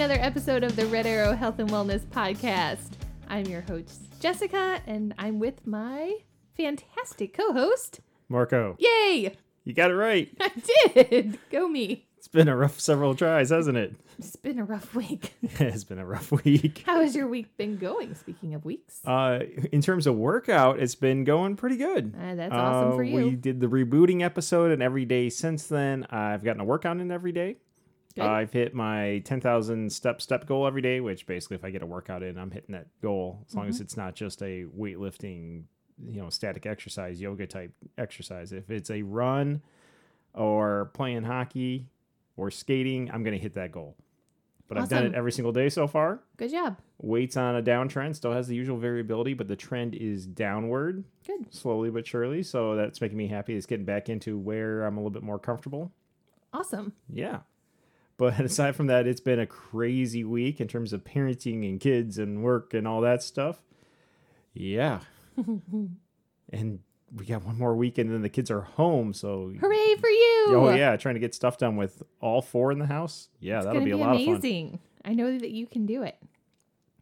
another episode of the Red Arrow Health and Wellness Podcast. I'm your host, Jessica, and I'm with my fantastic co host. Marco, Yay! you got it right. I did! Go me. It's been a rough several tries, hasn't it? It's been a rough week. it's been a rough week. How has your week been going? Speaking of weeks, Uh, in terms of workout, it's been going pretty good. Uh, that's awesome Uh, for you. We did the rebooting episode, and every day since then, I've gotten a workout in every day. Good. I've hit my 10,000 step step goal every day, which basically, if I get a workout in, I'm hitting that goal as long Mm-hmm. as it's not just a weightlifting, you know, static exercise, yoga type exercise. If it's a run or playing hockey or skating, I'm going to hit that goal. But I've done it every single day so far. Good job. Weights on a downtrend still has the usual variability, but the trend is downward Good. slowly but surely. So that's making me happy. It's getting back into where I'm a little bit more comfortable. Awesome. Yeah. But aside from that, it's been a crazy week in terms of parenting and kids and work and all that stuff. Yeah. and we got one more week and then the kids are home. So, Hooray for you! oh, yeah, trying to get stuff done with all four in the house. Yeah, It's that'll gonna be a be lot of fun. amazing. I know that you can do it.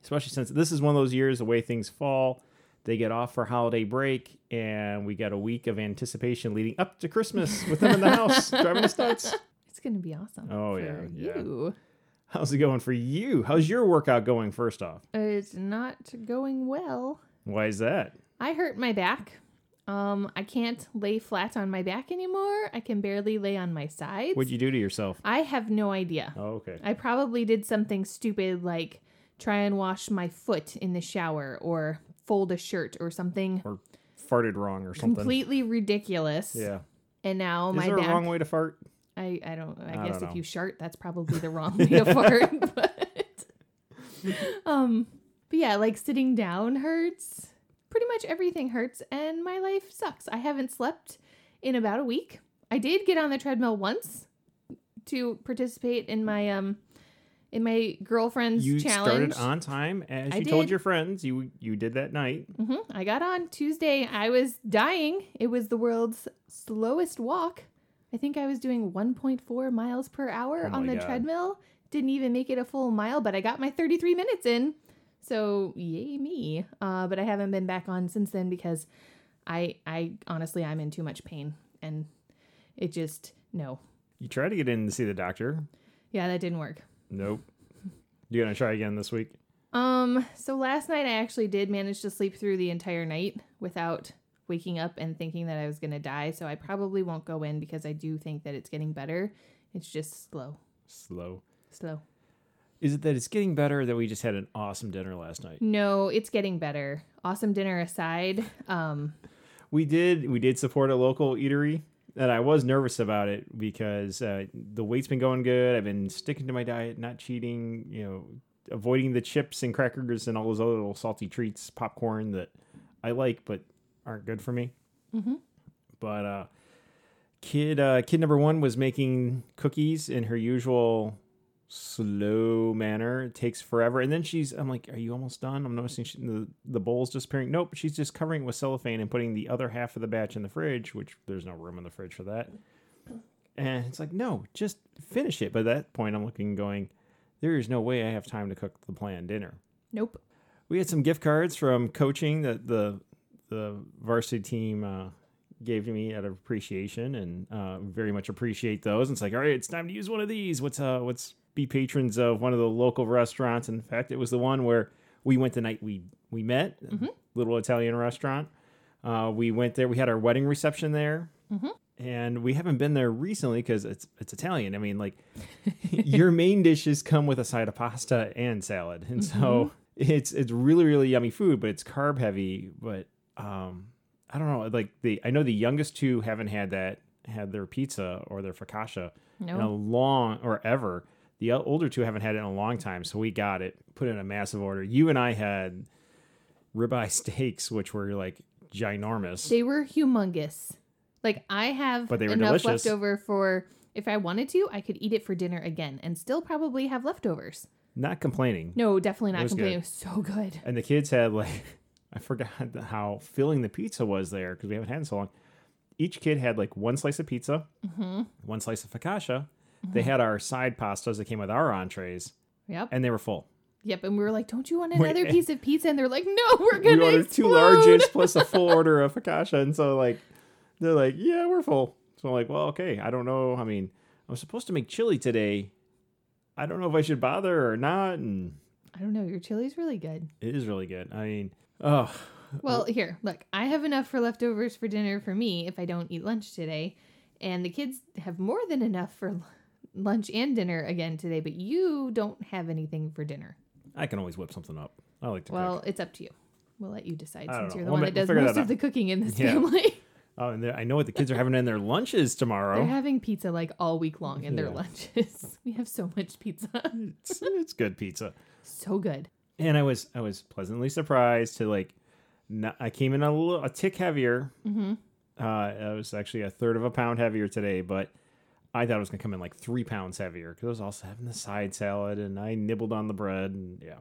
especially since this is one of those years the way things fall they get off for holiday break and we got a week of anticipation leading up to christmas with them in the house driving us nuts It's gonna be awesome. Oh, yeah, yeah. You. how's it going for you how's your workout going first off It's not going well. why is that I hurt my back. Um, I can't lay flat on my back anymore. I can barely lay on my sides. what'd you do to yourself I have no idea. oh okay I probably did something stupid like try and wash my foot in the shower or fold a shirt or something or farted wrong or something completely ridiculous. yeah And now my is my there back a wrong way to fart I, I don't I, I guess don't if you shart that's probably the wrong way to fart. But um but yeah, like sitting down hurts. Pretty much everything hurts and my life sucks. I haven't slept in about a week. I did get on the treadmill once to participate in my um in my girlfriend's you challenge. started on time as I you told your friends you you did that night hmm I got on Tuesday. I was dying. It was the world's slowest walk. I think I was doing 1.4 miles per hour Oh on the God. treadmill. Didn't even make it a full mile, but I got my 33 minutes in. So yay me. Uh, but I haven't been back on since then because I I honestly I'm in too much pain and it just no. you tried to get in to see the doctor Yeah, that didn't work. nope you gonna try again this week Um, so last night I actually did manage to sleep through the entire night without waking up and thinking that I was going to die. So I probably won't go in because I do think that it's getting better. It's just slow, slow slow. Is it that it's getting better or that we just had an awesome dinner last night? No, it's getting better. Awesome dinner aside, um, We did we did support a local eatery and I was nervous about it because uh, the weight's been going good. I've been sticking to my diet, not cheating, you know, avoiding the chips and crackers and all those other little salty treats, popcorn that I like but aren't good for me. Mhm. But uh, kid uh, kid number one was making cookies in her usual slow manner. It takes forever. And then she's, I'm like, are you almost done? I'm noticing she, the, the bowl's disappearing. Nope, she's just covering it with cellophane and putting the other half of the batch in the fridge, which there's no room in the fridge for that. And it's like, no, just finish it. But at that point, I'm looking, going, there is no way I have time to cook the planned dinner. nope. We had some gift cards from coaching that the the varsity team uh, gave to me out of appreciation, and uh, very much appreciate those. And it's like, all right, it's time to use one of these. What's uh, what's be patrons of one of the local restaurants? In fact, it was the one where we went the night we we met, little Italian restaurant. Uh, we went there. We had our wedding reception there. And we haven't been there recently because it's it's Italian. I mean, like your main dishes come with a side of pasta and salad, and so it's it's really really yummy food, but it's carb heavy. But um, I don't know. Like the I know the youngest two haven't had that had their pizza or their focaccia in a No. long or ever. The older two haven't had it in a long time, so we got it, put in a massive order. You and I had ribeye steaks, which were like ginormous. They were humongous. Like I have But they were enough delicious. left over for if I wanted to, I could eat it for dinner again and still probably have leftovers. Not complaining. No, definitely not was complaining. It was so good. And the kids had like, I forgot how filling the pizza was there because we haven't had it so long. Each kid had like one slice of pizza, Mm-hmm. one slice of focaccia. They had our side pastas that came with our entrees. Yep. and they were full. Yep. And we were like, "Don't you want another eh. piece of pizza?" And they're like, "No, we're We gonna ordered two explode." larges plus a full order of focaccia, and so like they're like, yeah, we're full. So I'm like, well, okay. I don't know. I mean, I'm supposed to make chili today. I don't know if I should bother or not, and I don't know. Your chili's really good. it is really good. I mean, oh, Well, here, look. I have enough for leftovers for dinner for me if I don't eat lunch today, and the kids have more than enough for lunch and dinner again today. But you don't have anything for dinner. I can always whip something up. I like to Well, cook. it's up to you. We'll let you decide since you're the We'll one ma- that does most that of the cooking in this Yeah. family. Oh, and I know what the kids are having in their lunches tomorrow. They're having pizza like all week long in their lunches. we have so much pizza. It's, it's good pizza. so good. and I was I was pleasantly surprised to like. Not, I came in a little a tick heavier. Mm-hmm. Uh, it was actually a third of a pound heavier today, but I thought it was gonna come in like three pounds heavier because I was also having the side salad and I nibbled on the bread and yeah,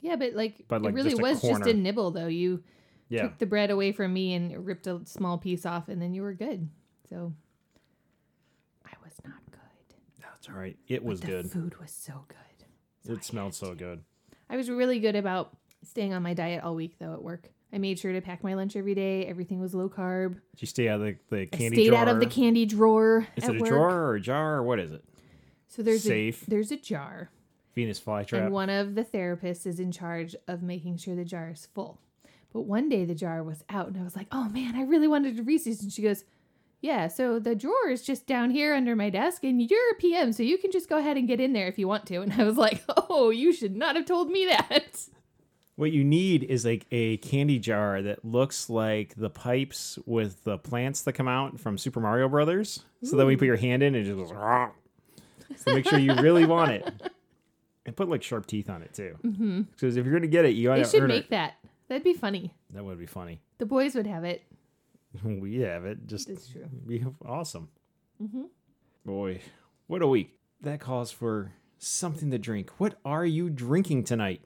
Yeah, but like, But, like, it really just was just a nibble though. You yeah. took the bread away from me and ripped a small piece off, and then you were good. So I was not good. That's all right. It was the good. Food was so good. So I It smelled so to. good. I was really good about staying on my diet all week though at work. I made sure to pack my lunch every day. Everything was low carb. Did you stay out of the, the I candy stayed drawer? out of the candy drawer Is it a work. drawer or a jar or what is it? So there's Safe. a there's a jar, Venus flytrap. and one of the therapists is in charge of making sure the jar is full. But one day the jar was out, and I was like, "Oh man, I really wanted a Reese's." And she goes, "Yeah, so the drawer is just down here under my desk, and you're a PM, so you can just go ahead and get in there if you want to." And I was like, "Oh, you should not have told me that." What you need is like a candy jar that looks like the pipes with the plants that come out from Super Mario Brothers. So then when you put your hand in, it just goes. "Rah." So make sure you really want it, and put like sharp teeth on it too. Mm-hmm. Because if you're gonna get it, you They gotta should make it. that. That'd be funny. That would be funny. The boys would have it. we have it. Just That's true. be awesome. Mm-hmm. Boy, what a week. That calls for something to drink. What are you drinking tonight?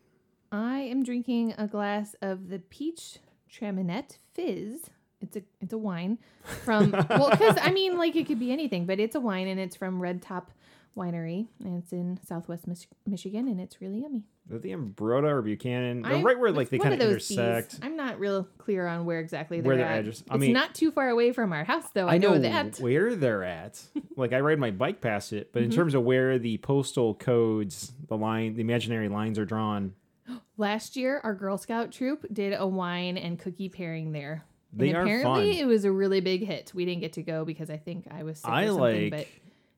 I am drinking a glass of the peach Traminette Fizz. It's a it's a wine from well, because I mean, like it could be anything, but it's a wine and it's from Red Top Winery and it's in Southwest Mich- Michigan and it's really yummy. Is the in Baroda or Buchanan? They're I- right where like they kind of intersect. I'm not real clear on where exactly they're Where their at. address- I it's mean- not too far away from our house, though. I, I know, that. where they're at. like I ride my bike past it, but in Mhm. terms of where the postal codes, the line, the imaginary lines are drawn, Last year, our Girl Scout troop did a wine and cookie pairing there. they and are apparently fun. it was a really big hit. We didn't get to go because I think I was sick I or something, like. but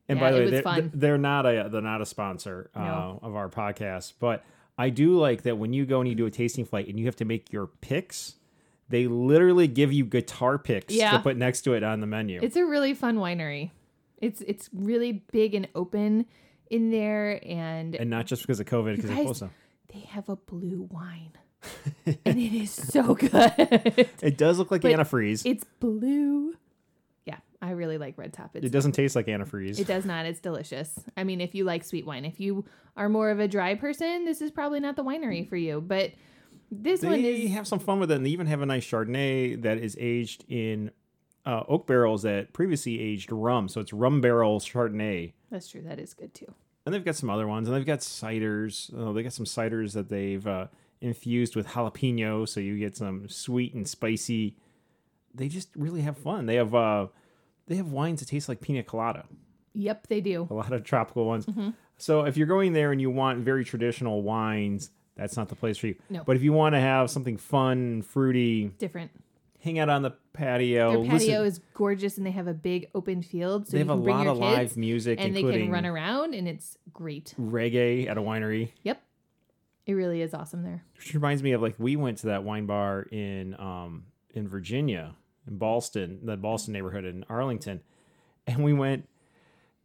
and yeah, by the way, they're, they're not a they're not a sponsor uh, No. of our podcast, but I do like that when you go and you do a tasting flight and you have to make your picks. They literally give you guitar picks Yeah. to put next to it on the menu. It's a really fun winery. It's it's really big and open in there, and and not just because of COVID, because they're supposed they have a blue wine, and it is so good. It does look like But antifreeze. It's blue. I really like Red Top. It's, doesn't taste like antifreeze. it does not. It's delicious. I mean, if you like sweet wine, if you are more of a dry person, this is probably not the winery for you. But this one they is have some fun with it, and they even have a nice Chardonnay that is aged in uh, oak barrels that previously aged rum. So it's rum barrel Chardonnay. that's true. That is good too. And they've got some other ones, and they've got ciders. Oh, they got some ciders that they've uh, infused with jalapeno, so you get some sweet and spicy. They just really have fun. They have uh, they have wines that taste like pina colada. Yep, they do. a lot of tropical ones. Mm-hmm. So if you're going there and you want very traditional wines, that's not the place for you. No. But if you want to have something fun fruity, Different. hang out on the patio. Their listen- patio is gorgeous, and they have a big open field, so they you have a bring lot your of kids, live music, and they can run around, and it's great. reggae at a winery. Yep, it really is awesome there. Which reminds me of like we went to that wine bar in um in Virginia, in Boston, the Boston neighborhood in Arlington, and we went.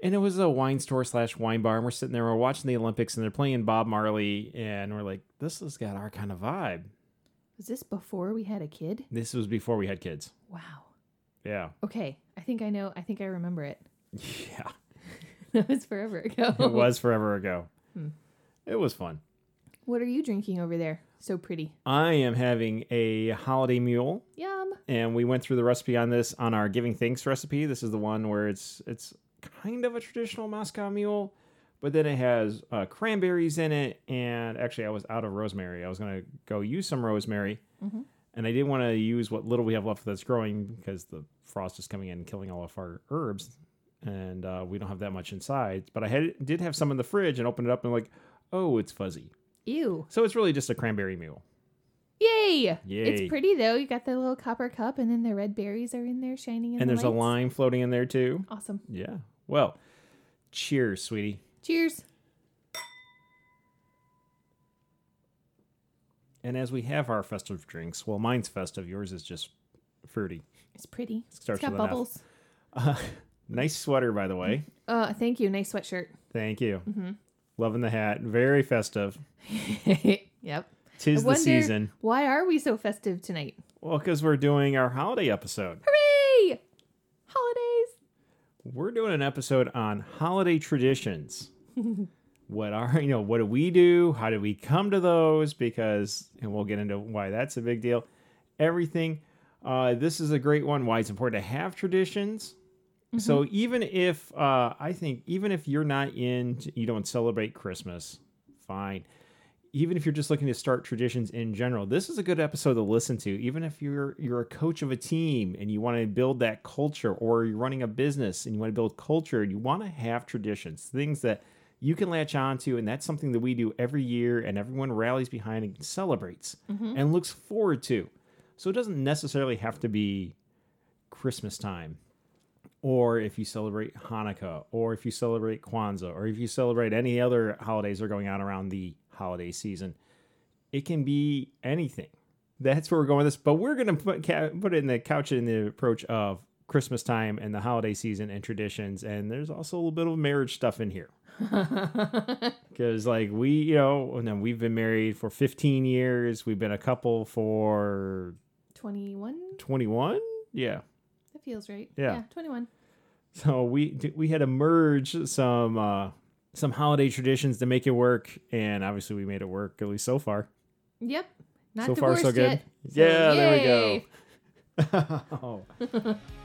And it was a wine store slash wine bar, and we're sitting there, we're watching the Olympics, and they're playing Bob Marley, and we're like, "This has got our kind of vibe." Was this before we had a kid? This was before we had kids. Wow. Yeah. Okay, I think I know. I think I remember it. Yeah. that was forever ago. It was forever ago. Hmm. It was fun. What are you drinking over there? So pretty. I am having a holiday mule, Yum. and we went through the recipe on this on our giving thanks recipe. This is the one where it's it's kind of a traditional Moscow mule, but then it has uh, cranberries in it. And actually, I was out of rosemary. I was gonna go use some rosemary, Mhm. and I didn't want to use what little we have left that's growing because the frost is coming in and killing all of our herbs, and uh, we don't have that much inside. But I had did have some in the fridge and opened it up and like, oh, it's fuzzy. Ew. So it's really just a cranberry mule. Yay! Yay. It's pretty though. You got the little copper cup, and then the red berries are in there shining in and the there's a lime floating in there too. Awesome. Yeah. Well, cheers, sweetie. Cheers. And as we have our festive drinks, well, mine's festive. Yours is just fruity. It's pretty. Starts it's got with an F. bubbles. Uh, nice sweater, by the way. Uh, thank you. Nice sweatshirt. Thank you. Mm-hmm. Loving the hat. Very festive. yep. Tis I the wonder- season. Why are we so festive tonight? Well, because we're doing our holiday episode. Hooray! Holidays. We're doing an episode on holiday traditions. what are you know? What do we do? How do we come to those? Because and we'll get into why that's a big deal. Everything. Uh, this is a great one. Why it's important to have traditions. So even if uh, I think even if you're not in, you don't celebrate Christmas, fine. Even if you're just looking to start traditions in general, this is a good episode to listen to. Even if you're you're a coach of a team and you want to build that culture, or you're running a business and you want to build culture, and you want to have traditions, things that you can latch on to, and that's something that we do every year, and everyone rallies behind and celebrates and looks forward to. So it doesn't necessarily have to be Christmas time or if you celebrate Hanukkah, or if you celebrate Kwanzaa, or if you celebrate any other holidays that are going on around the holiday season. It can be anything. That's where we're going with this. But we're going to put, put it in the couch in the approach of Christmas time and the holiday season and traditions. And there's also a little bit of marriage stuff in here. Because, like, we, you know, and then we've been married for 15 years. We've been a couple for 21? 21. Yeah. That feels right. Yeah. 21. So we we had to merge some uh, some holiday traditions to make it work, and obviously we made it work at least so far. Yep. Not so far, so good. yet. Yeah, there we go. Let's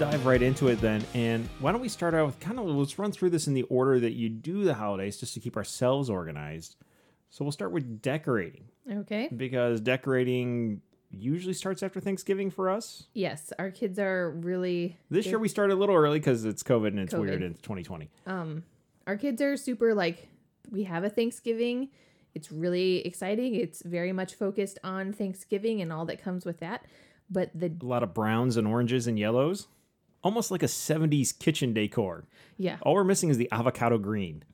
dive right into it then. And why don't we start out with kind of let's run through this in the order that you do the holidays just to keep ourselves organized. So we'll start with decorating Okay. because decorating usually starts after Thanksgiving for us. Yes, our kids are really This year we started a little early because it's COVID and it's COVID. weird and it's 2020. um our kids are super like we have a Thanksgiving. It's really exciting. It's very much focused on Thanksgiving and all that comes with that. But the A lot of browns and oranges and yellows, almost like a 70s kitchen decor. yeah, All we're missing is the avocado green.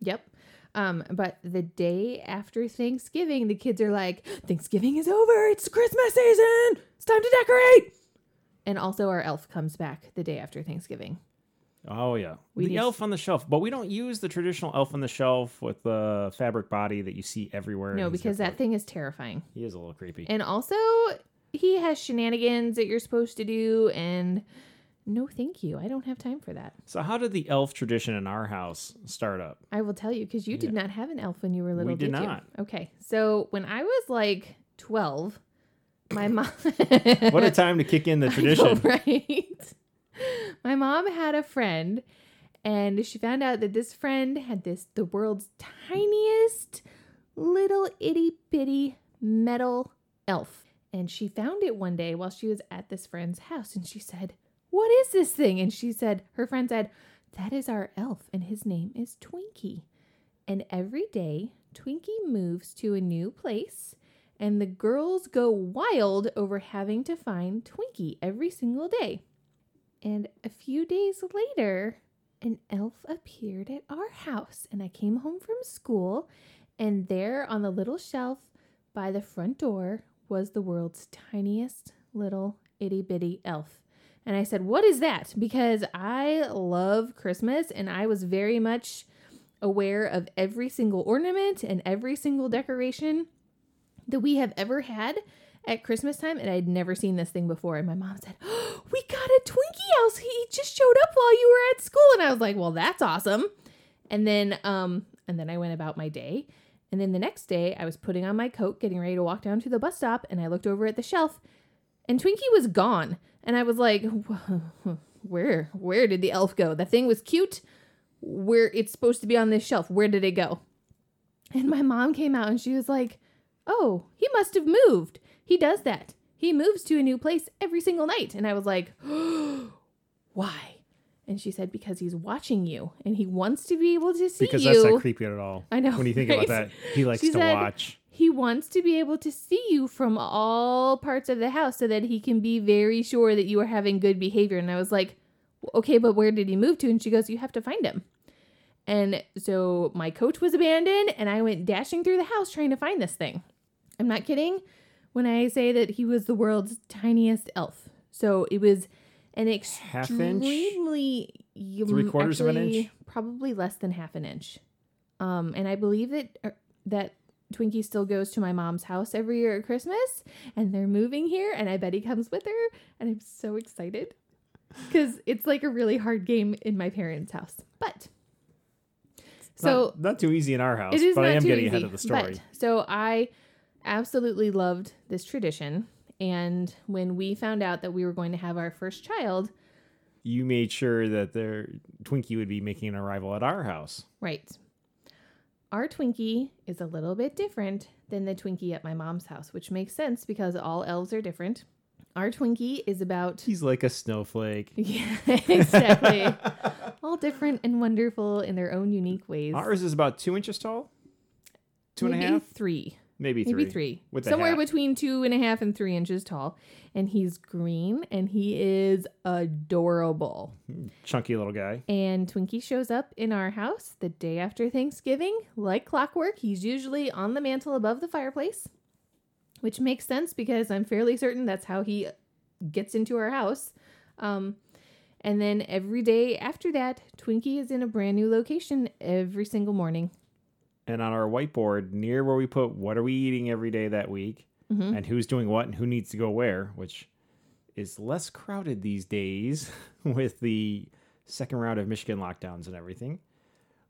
Yep. Um, but the day after Thanksgiving, the kids are like, Thanksgiving is over. It's Christmas season. It's time to decorate. And also, our elf comes back the day after Thanksgiving. Oh yeah, We the need- elf on the shelf, but we don't use the traditional elf on the shelf with the fabric body that you see everywhere. No, because that thing is terrifying. he is a little creepy. And also, he has shenanigans that you're supposed to do. And no, thank you. I don't have time for that. so how did the elf tradition in our house start up? I will tell you because you did not have an elf when you were little. We did you? not. Okay. So when I was like 12, my mom. What a time to kick in the I know, tradition. right? My mom had a friend, and she found out that this friend had this the world's tiniest little itty bitty metal elf. And she found it one day while she was at this friend's house, and she said, What is this thing? And she said, Her friend said, That is our elf, and his name is Twinkie. And every day, Twinkie moves to a new place, and the girls go wild over having to find Twinkie every single day. And a few days later, an elf appeared at our house, and I came home from school, and there on the little shelf by the front door was the world's tiniest little itty bitty elf. And I said, What is that? Because I love Christmas, and I was very much aware of every single ornament and every single decoration that we have ever had at Christmas time, and I'd never seen this thing before. And my mom said, oh, "We got a Twinkie house. He just showed up while you were at school." And I was like, "Well, that's awesome." And then, um, and then I went about my day, And then the next day, I was putting on my coat, getting ready to walk down to the bus stop, and I looked over at the shelf, and Twinkie was gone. And I was like, where where did the elf go? The thing was cute. Where it's supposed to be on this shelf. Where did it go? And my mom came out and she was like, "Oh, he must have moved. He does that. He moves to a new place every single night." And I was like, "Why?" And she said, "Because he's watching you and he wants to be able to see Because you." Because that's not creepy at all. I know, When you think right? about that, he likes She to said- watch. He wants to be able to see you from all parts of the house so that he can be very sure that you are having good behavior. And I was like, okay, but where did he move to? And she goes, you have to find him. And so my coach was abandoned and I went dashing through the house trying to find this thing. I'm not kidding when I say that he was the world's tiniest elf. So it was an inch? extremely Three quarters of an inch? probably less than half an inch. Um, and I believe that er, that Twinkie still goes to my mom's house every year at Christmas, and they're moving here, and I bet he comes with her, and I'm so excited because it's like a really hard game in my parents' house. But so not, not too easy in our house, it is but not I am too getting easy, ahead of the story. But, so I absolutely loved this tradition, and when we found out that we were going to have our first child, you made sure that their Twinkie would be making an arrival at our house. Right. Our Twinkie is a little bit different than the Twinkie at my mom's house, which makes sense because all elves are different. Our Twinkie is about He's like a snowflake. yeah, exactly. all different and wonderful in their own unique ways. Ours is about two inches tall, two and a half, Maybe three, maybe three. maybe three, With somewhere between two and a half and three inches tall. And he's green, and he is adorable. Chunky little guy. And Twinkie shows up in our house the day after Thanksgiving, like clockwork. He's usually on the mantle above the fireplace, which makes sense because I'm fairly certain that's how he gets into our house. Um, and then every day after that, Twinkie is in a brand new location every single morning. And on our whiteboard, near where we put what are we eating every day that week, Mhm. and who's doing what, and who needs to go where, which is less crowded these days with the second round of Michigan lockdowns and everything.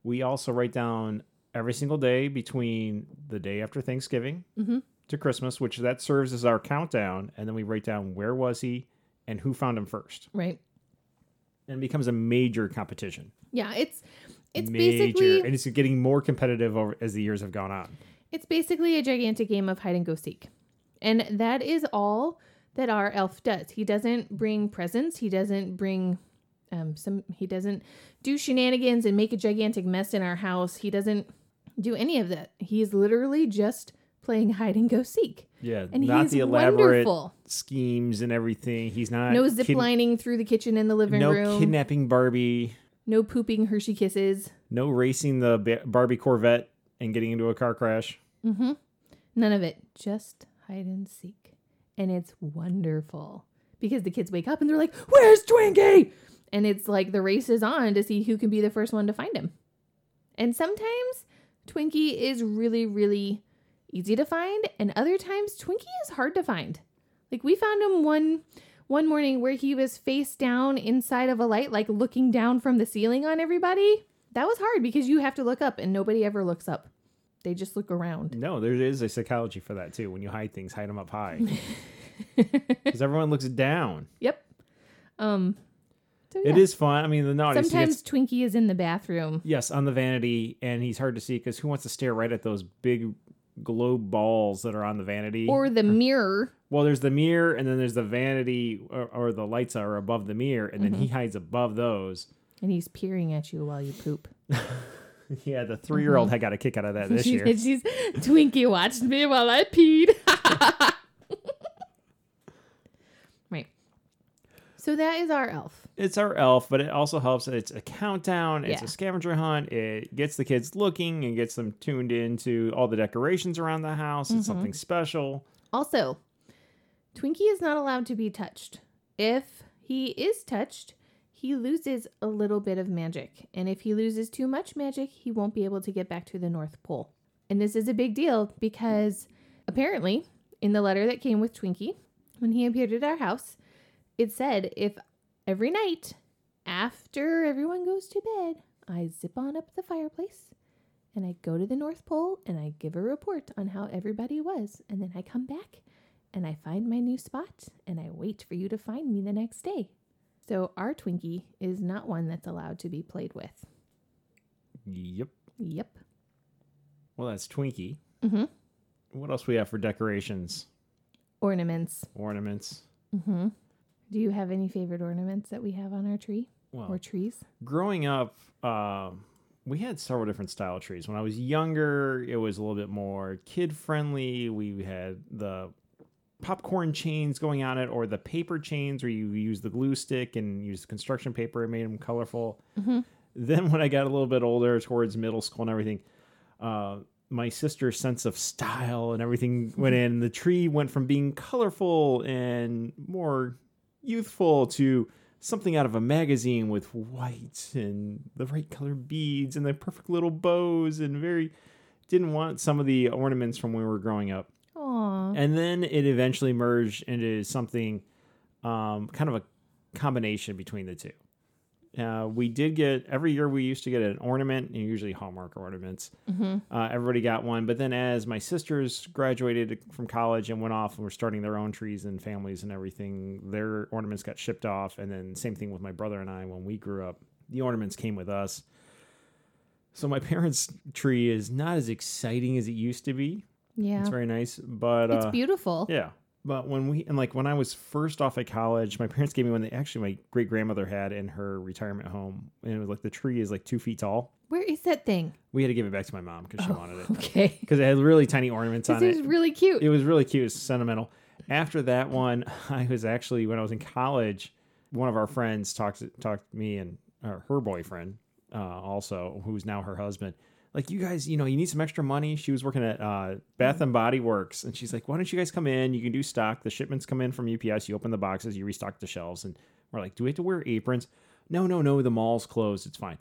We also write down every single day between the day after Thanksgiving Mhm. to Christmas, which that serves as our countdown, and then we write down where was he and who found him first, Right? and it becomes a major competition. Yeah, it's it's major, basically and it's getting more competitive over as the years have gone on. It's basically a gigantic game of hide and go seek. And that is all that our elf does. He doesn't bring presents. He doesn't bring um some he doesn't do shenanigans and make a gigantic mess in our house. He doesn't do any of that. He's literally just playing hide and go seek. Yeah, And not the elaborate wonderful. schemes and everything. He's not No kid- ziplining through the kitchen and the living no room. No kidnapping Barbie, no pooping Hershey kisses. no racing the Barbie Corvette and getting into a car crash. Mm-hmm. None of it. Just hide and seek. And it's wonderful because the kids wake up and they're like, Where's Twinkie? And it's like the race is on to see who can be the first one to find him. And sometimes Twinkie is really, really easy to find, and other times Twinkie is hard to find. Like we found him one one morning where he was face down inside of a light, like looking down from the ceiling on everybody. That was hard because you have to look up and nobody ever looks up. They just look around. No, there is a psychology for that too. When you hide things, hide them up high because everyone looks down. Yep. Um so yeah. is fun. I mean, the naughty. Sometimes gets- Twinkie is in the bathroom. yes, on the vanity, and he's hard to see because who wants to stare right at those big globe balls that are on the vanity? Or the mirror. Well, there's the mirror, and then there's the vanity, or, or the lights are above the mirror, and then Mm-hmm. he hides above those. And he's peering at you while you poop. Yeah, the three year old had got a kick out of that this year. She's Twinkie watched me while I peed. right. So that is our elf. It's our elf, but it also helps. It's a countdown. It's Yeah. a scavenger hunt. It gets the kids looking and gets them tuned into all the decorations around the house. Mm-hmm. Something special. Also, Twinkie is not allowed to be touched. If he is touched, he loses a little bit of magic. And if he loses too much magic, he won't be able to get back to the North Pole. And this is a big deal because apparently, in the letter that came with Twinkie, when he appeared at our house, it said if every night after everyone goes to bed, I zip on up the fireplace and I go to the North Pole and I give a report on how everybody was. And then I come back and I find my new spot and I wait for you to find me the next day. So our Twinkie is not one that's allowed to be played with. Yep. Yep. Well, that's Twinkie. Mm-hmm. What else we have for decorations, Ornaments. ornaments? Mm-hmm. Do you have any favorite ornaments that we have on our tree Well, or trees? growing up, uh, we had several different style trees. When I was younger, it was a little bit more kid friendly. We had the popcorn chains going on it, or the paper chains where you use the glue stick and use construction paper and made them colorful. Mm-hmm. Then, when I got a little bit older, towards middle school and everything, uh, my sister's sense of style and everything went in. The tree went from being colorful and more youthful to something out of a magazine with white and the right color beads and the perfect little bows and very didn't want some of the ornaments from when we were growing up. Aw. And then it eventually merged into something um, kind of a combination between the two. Uh, we did get every year we used to get an ornament, and usually Hallmark ornaments. Mm-hmm. Uh, everybody got one, but then as my sisters graduated from college and went off and were starting their own trees and families and everything, their ornaments got shipped off. And then same thing with my brother and I when we grew up, the ornaments came with us. So my parents' tree is not as exciting as it used to be. Yeah. It's very nice, but It's uh, beautiful. yeah. But when we and like when I was first off at college, my parents gave me one that actually my great grandmother had in her retirement home, and it was like the tree is like two feet tall. Where is that thing? We had to give it back to my mom because she wanted it Okay. because it had really tiny ornaments on it. It. is really cute. It was really cute, it was sentimental. After that one, I was actually when I was in college, one of our friends talked talked to me and her boyfriend, uh, also who's now her husband. Like you guys, you know, you need some extra money. She was working at uh, Bath and Body Works, and she's like, "Why don't you guys come in? You can do stock. The shipments come in from UPS. You open the boxes, you restock the shelves." And we're like, "Do we have to wear aprons?" No, no, no. The mall's closed. It's fine.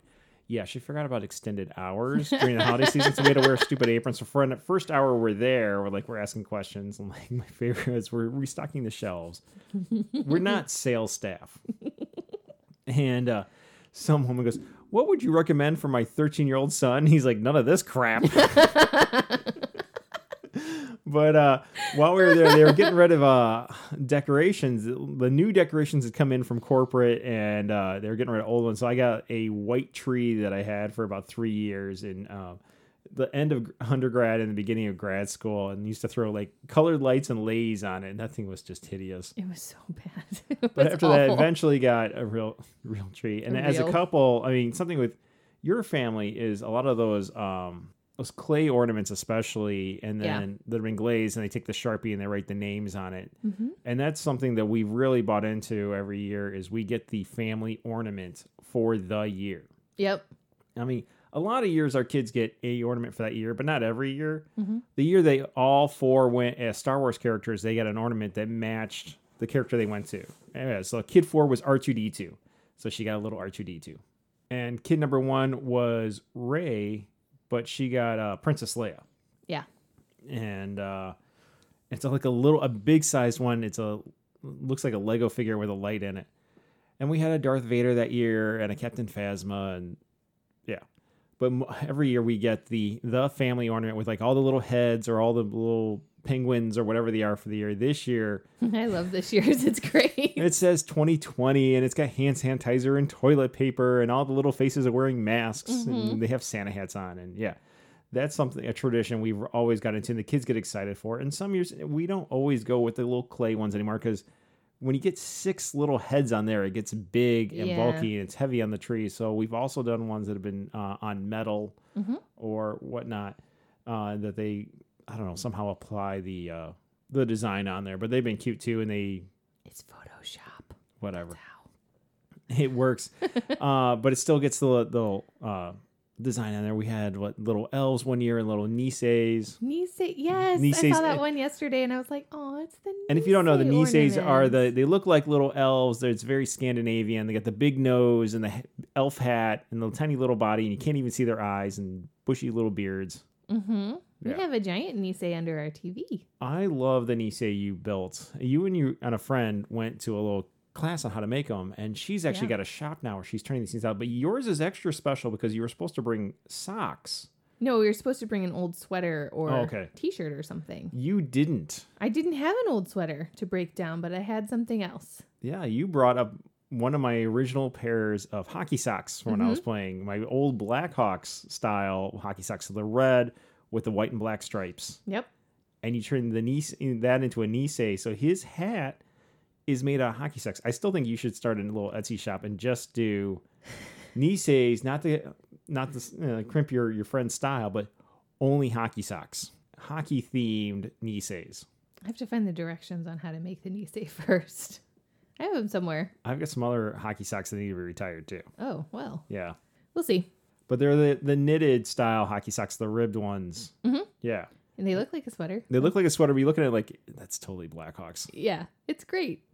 Yeah, she forgot about extended hours during the holiday season, so we had to wear stupid aprons. So for the first hour we're there, we're like we're asking questions, and like my favorite is we're restocking the shelves. we're not sales staff, and uh, some woman goes, "What would you recommend for my 13 year old son?" He's like, "None of this crap." but uh, while we were there, they were getting rid of uh, decorations. The new decorations had come in from corporate, and uh, they were getting rid of old ones. So I got a white tree that I had for about three years and uh, the end of undergrad and the beginning of grad school, and used to throw like colored lights and lays on it. And that thing was just hideous. It was so bad. It But was after that, eventually got a real, real tree. And as a couple, I mean, something with your family is a lot of those, um, those clay ornaments, especially, and Yeah. then that have been glazed, and they take the sharpie and they write the names on it. Mhm. And that's something that we've really bought into every year. Is we get the family ornament for the year. Yep. I mean, a lot of years our kids get a ornament for that year, but not every year. Mhm. The year they all four went as Star Wars characters, they got an ornament that matched the character they went to. Yeah, so kid four was R two D two, so she got a little R two D two, and kid number one was Rey, but she got uh, Princess Leia, Yeah. and uh, it's like a little a big sized one. It's a looks like a Lego figure with a light in it, and we had a Darth Vader that year and a Captain Phasma and. But every year we get the the family ornament with like all the little heads or all the little penguins or whatever they are for the year. This year I love this year's. It's great. it says 2020 and it's got hand sanitizer and toilet paper and all the little faces are wearing masks and mm-hmm. they have Santa hats on and yeah. That's something a tradition we've always got into and the kids get excited for. And some years we don't always go with the little clay ones anymore because when you get six little heads on there, it gets big and Yeah. bulky and it's heavy on the tree. So we've also done ones that have been uh, on metal Mhm. or whatnot uh, that they I don't know somehow apply the uh, the design on there. But they've been cute too, and they It's Photoshop. whatever it works, uh, but it still gets the the uh, design on there. We had what little elves one year and little Nisses. Nisse, yes, I Nisses, saw that one yesterday, and I was like, "Oh, it's the." And if you don't know, the Nisse Nisses are the they look like little elves. They're- It's very Scandinavian. They got the big nose and the elf hat and the tiny little body, and you can't even see their eyes and bushy little beards. Mm-hmm. We have a giant Nisse under our TV. I love the Nisse you built. You and you and a friend went to a little class on how to make them, and she's actually Yeah. got a shop now where she's turning these things out. But yours is extra special because you were supposed to bring socks No, we were supposed to bring an old sweater or Oh, okay. t-shirt or something. You didn't. I didn't have an old sweater to break down, but I had something else. Yeah, you brought up one of my original pairs of hockey socks from when I was mm-hmm. playing. My old Blackhawks style hockey socks, so the red with the white and black stripes. Yep. And you turned the niece that into a Nisse. So his hat is made out of hockey socks. I still think you should start a little Etsy shop and just do Nisses, not the not the uh, crimp your your friend's style, but only hockey socks, hockey themed Nisses. I have to find the directions on how to make the Nisse first. I have them somewhere. I've got some other hockey socks that need to be retired too. Oh, well. Yeah. We'll see. But they're the, the knitted style hockey socks, the ribbed ones. Mhm. Yeah. And they look like a sweater. They look like a sweater, but you look at it like, that's totally Blackhawks. Yeah, it's great.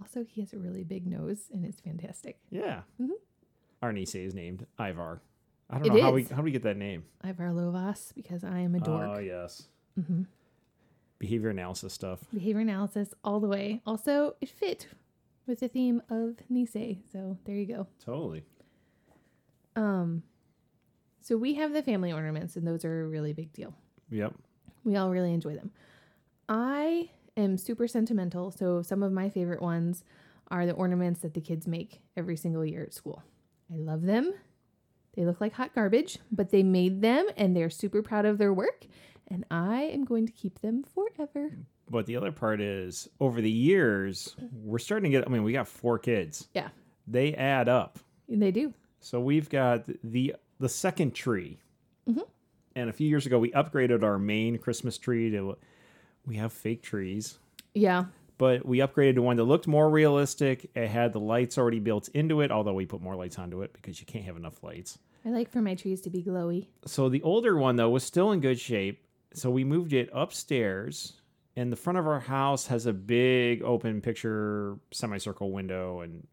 Also, he has a really big nose and it's fantastic. Yeah. Mhm. Our niece is named Ivar. I don't It know how we how do we get that name. Ivar Lovaas because I am a dork. Oh yes. hmm Behavior analysis stuff. Behavior analysis all the way. Also, it fit with the theme of Nisse. So there you go. Totally. Um, so we have the family ornaments, and those are a really big deal. Yep. We all really enjoy them. I am super sentimental, so some of my favorite ones are the ornaments that the kids make every single year at school. I love them. They look like hot garbage, but they made them and they're super proud of their work, and I am going to keep them forever. But the other part is over the years, we're starting to get I mean, we got four kids. Yeah. They add up. They do. So we've got the the second tree, Mhm. and a few years ago we upgraded our main Christmas tree to. We have fake trees, Yeah. but we upgraded to one that looked more realistic. It had the lights already built into it, although we put more lights onto it because you can't have enough lights. I like for my trees to be glowy. So the older one though was still in good shape. So we moved it upstairs, and the front of our house has a big open picture semicircle window, and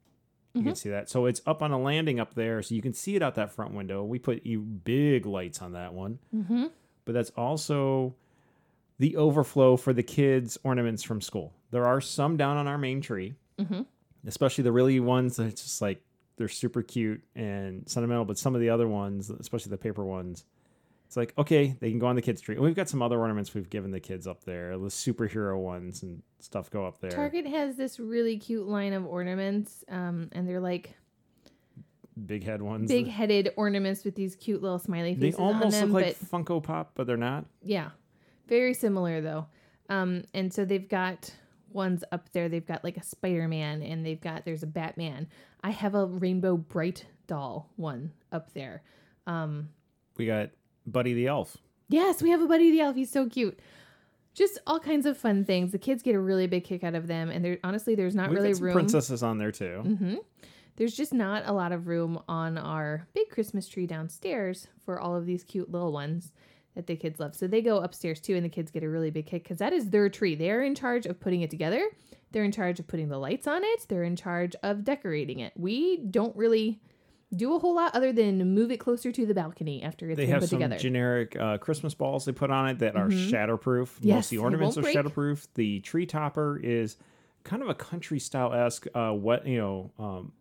you can see that. So it's up on a landing up there, so you can see it out that front window. We put big lights on that one, Mm-hmm. but that's also the overflow for the kids' ornaments from school. There are some down on our main tree, Mhm. especially the really ones that it's just like they're super cute and sentimental. But some of the other ones, especially the paper ones, it's like okay, they can go on the kids' tree. And we've got some other ornaments we've given the kids up there, the superhero ones and stuff go up there. Target has this really cute line of ornaments, um, and they're like Big head ones. big headed ornaments with these cute little smiley they faces on almost them. look like Funko Pop, but they're not. yeah, very similar though. Um, and so they've got ones up there. They've got like a Spider Man, and they've got there's a Batman. I have a Rainbow Brite doll one up there. Um, We got Buddy the Elf. Yes, we have a Buddy the Elf. He's so cute. Just all kinds of fun things. The kids get a really big kick out of them, and there honestly, there's not We've really room. princesses on there too. hmm There's just not a lot of room on our big Christmas tree downstairs for all of these cute little ones that the kids love. So they go upstairs too, and the kids get a really big kick because that is their tree. They are in charge of putting it together. They're in charge of putting the lights on it. They're in charge of decorating it. We don't really do a whole lot other than move it closer to the balcony after it's They been have put some together. generic uh, Christmas balls they put on it that are Mhm. shatterproof. Yes, Most of the ornaments are break. shatterproof. The tree topper is kind of a country style esque, uh, what you know, um,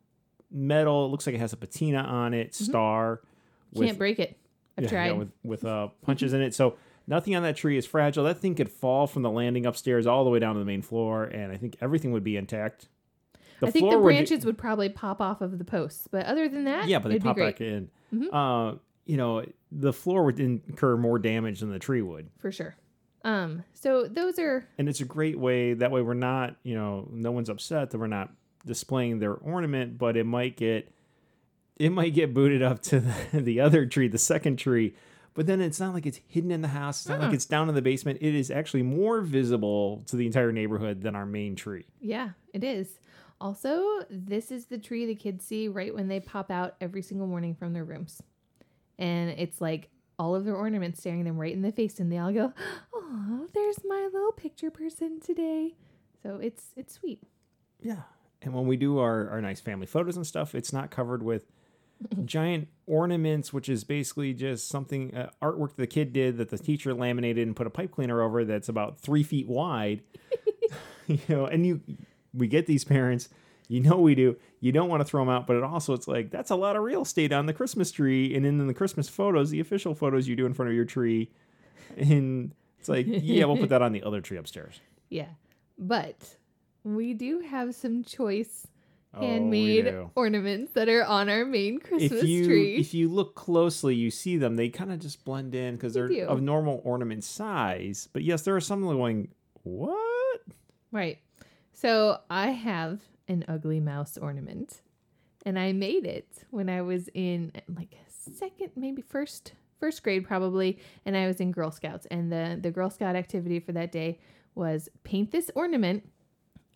metal. It looks like it has a patina on it, star. Mm-hmm. Can't break it. I've yeah, tried. yeah, with with uh, punches in it. So nothing on that tree is fragile. That thing could fall from the landing upstairs all the way down to the main floor, and I think everything would be intact. The I think the floor would be- branches would probably pop off of the posts, but other than that, yeah, but they pop back in. Mhm. Uh, you know, the floor would incur more damage than the tree would. for sure. Um, so those are and it's a great way that way we're not you know no one's upset that we're not displaying their ornament but it might get it might get booted up to the, the other tree the second tree but then it's not like it's hidden in the house it's not like Mm-mm. it's down in the basement it is actually more visible to the entire neighborhood than our main tree yeah, it is. Also, this is the tree the kids see right when they pop out every single morning from their rooms, and it's like all of their ornaments staring them right in the face, and they all go, "Oh, there's my little picture person today." So it's it's sweet. yeah and when we do our, our nice family photos and stuff it's not covered with giant ornaments which is basically just something uh, artwork the kid did that the teacher laminated and put a pipe cleaner over that's about three feet wide you know and you we get these parents You know we do. You don't want to throw them out, but it also it's like that's a lot of real estate on the Christmas tree, and then in the Christmas photos, the official photos you do in front of your tree, and it's like yeah, we'll put that on the other tree upstairs. Yeah. But we do have some choice Oh, handmade ornaments that are on our main Christmas if you tree. if you look closely, you see them. They kind of just blend in because They they're do. of normal ornament size. But yes, there are some going. What? Right. So I have an ugly mouse ornament. And I made it when I was in like second, maybe first first grade probably, and I was in Girl Scouts. And the the Girl Scout activity for that day was paint this ornament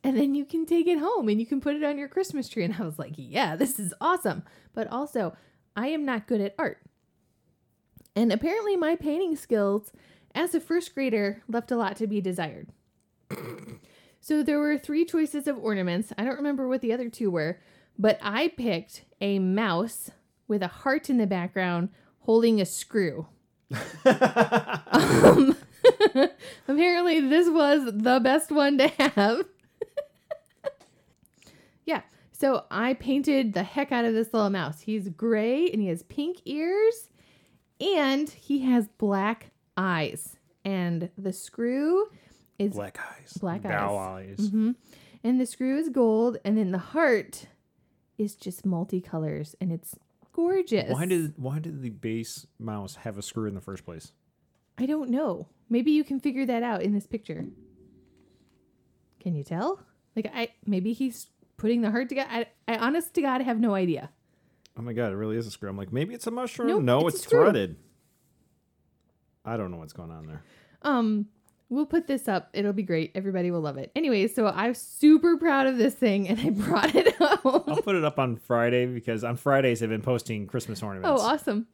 and then you can take it home and you can put it on your Christmas tree. And I was like, yeah, this is awesome. But also, I am not good at art. And apparently, my painting skills as a first grader left a lot to be desired. so there were three choices of ornaments. I don't remember what the other two were, but I picked a mouse with a heart in the background holding a screw. um, apparently, this was the best one to have. Yeah, so I painted the heck out of this little mouse. He's gray and he has pink ears and he has black eyes. And the screw is Black eyes. Black Bow eyes. hmm And the screw is gold, and then the heart is just multicolors, and it's gorgeous. Why did why did the base mouse have a screw in the first place? I don't know? Maybe you can figure that out in this picture. Can you tell? Like I maybe he's putting the heart together. I, I honest to God have no idea. Oh my god, it really is a screw. I'm like, maybe it's a mushroom. Nope, no, it's it's, threaded. I don't know what's going on there. Um, we'll put this up. It'll be great. Everybody will love it. Anyway, so I'm super proud of this thing, and I brought it home. I'll put it up on Friday because on Fridays I've been posting Christmas ornaments. Oh, awesome.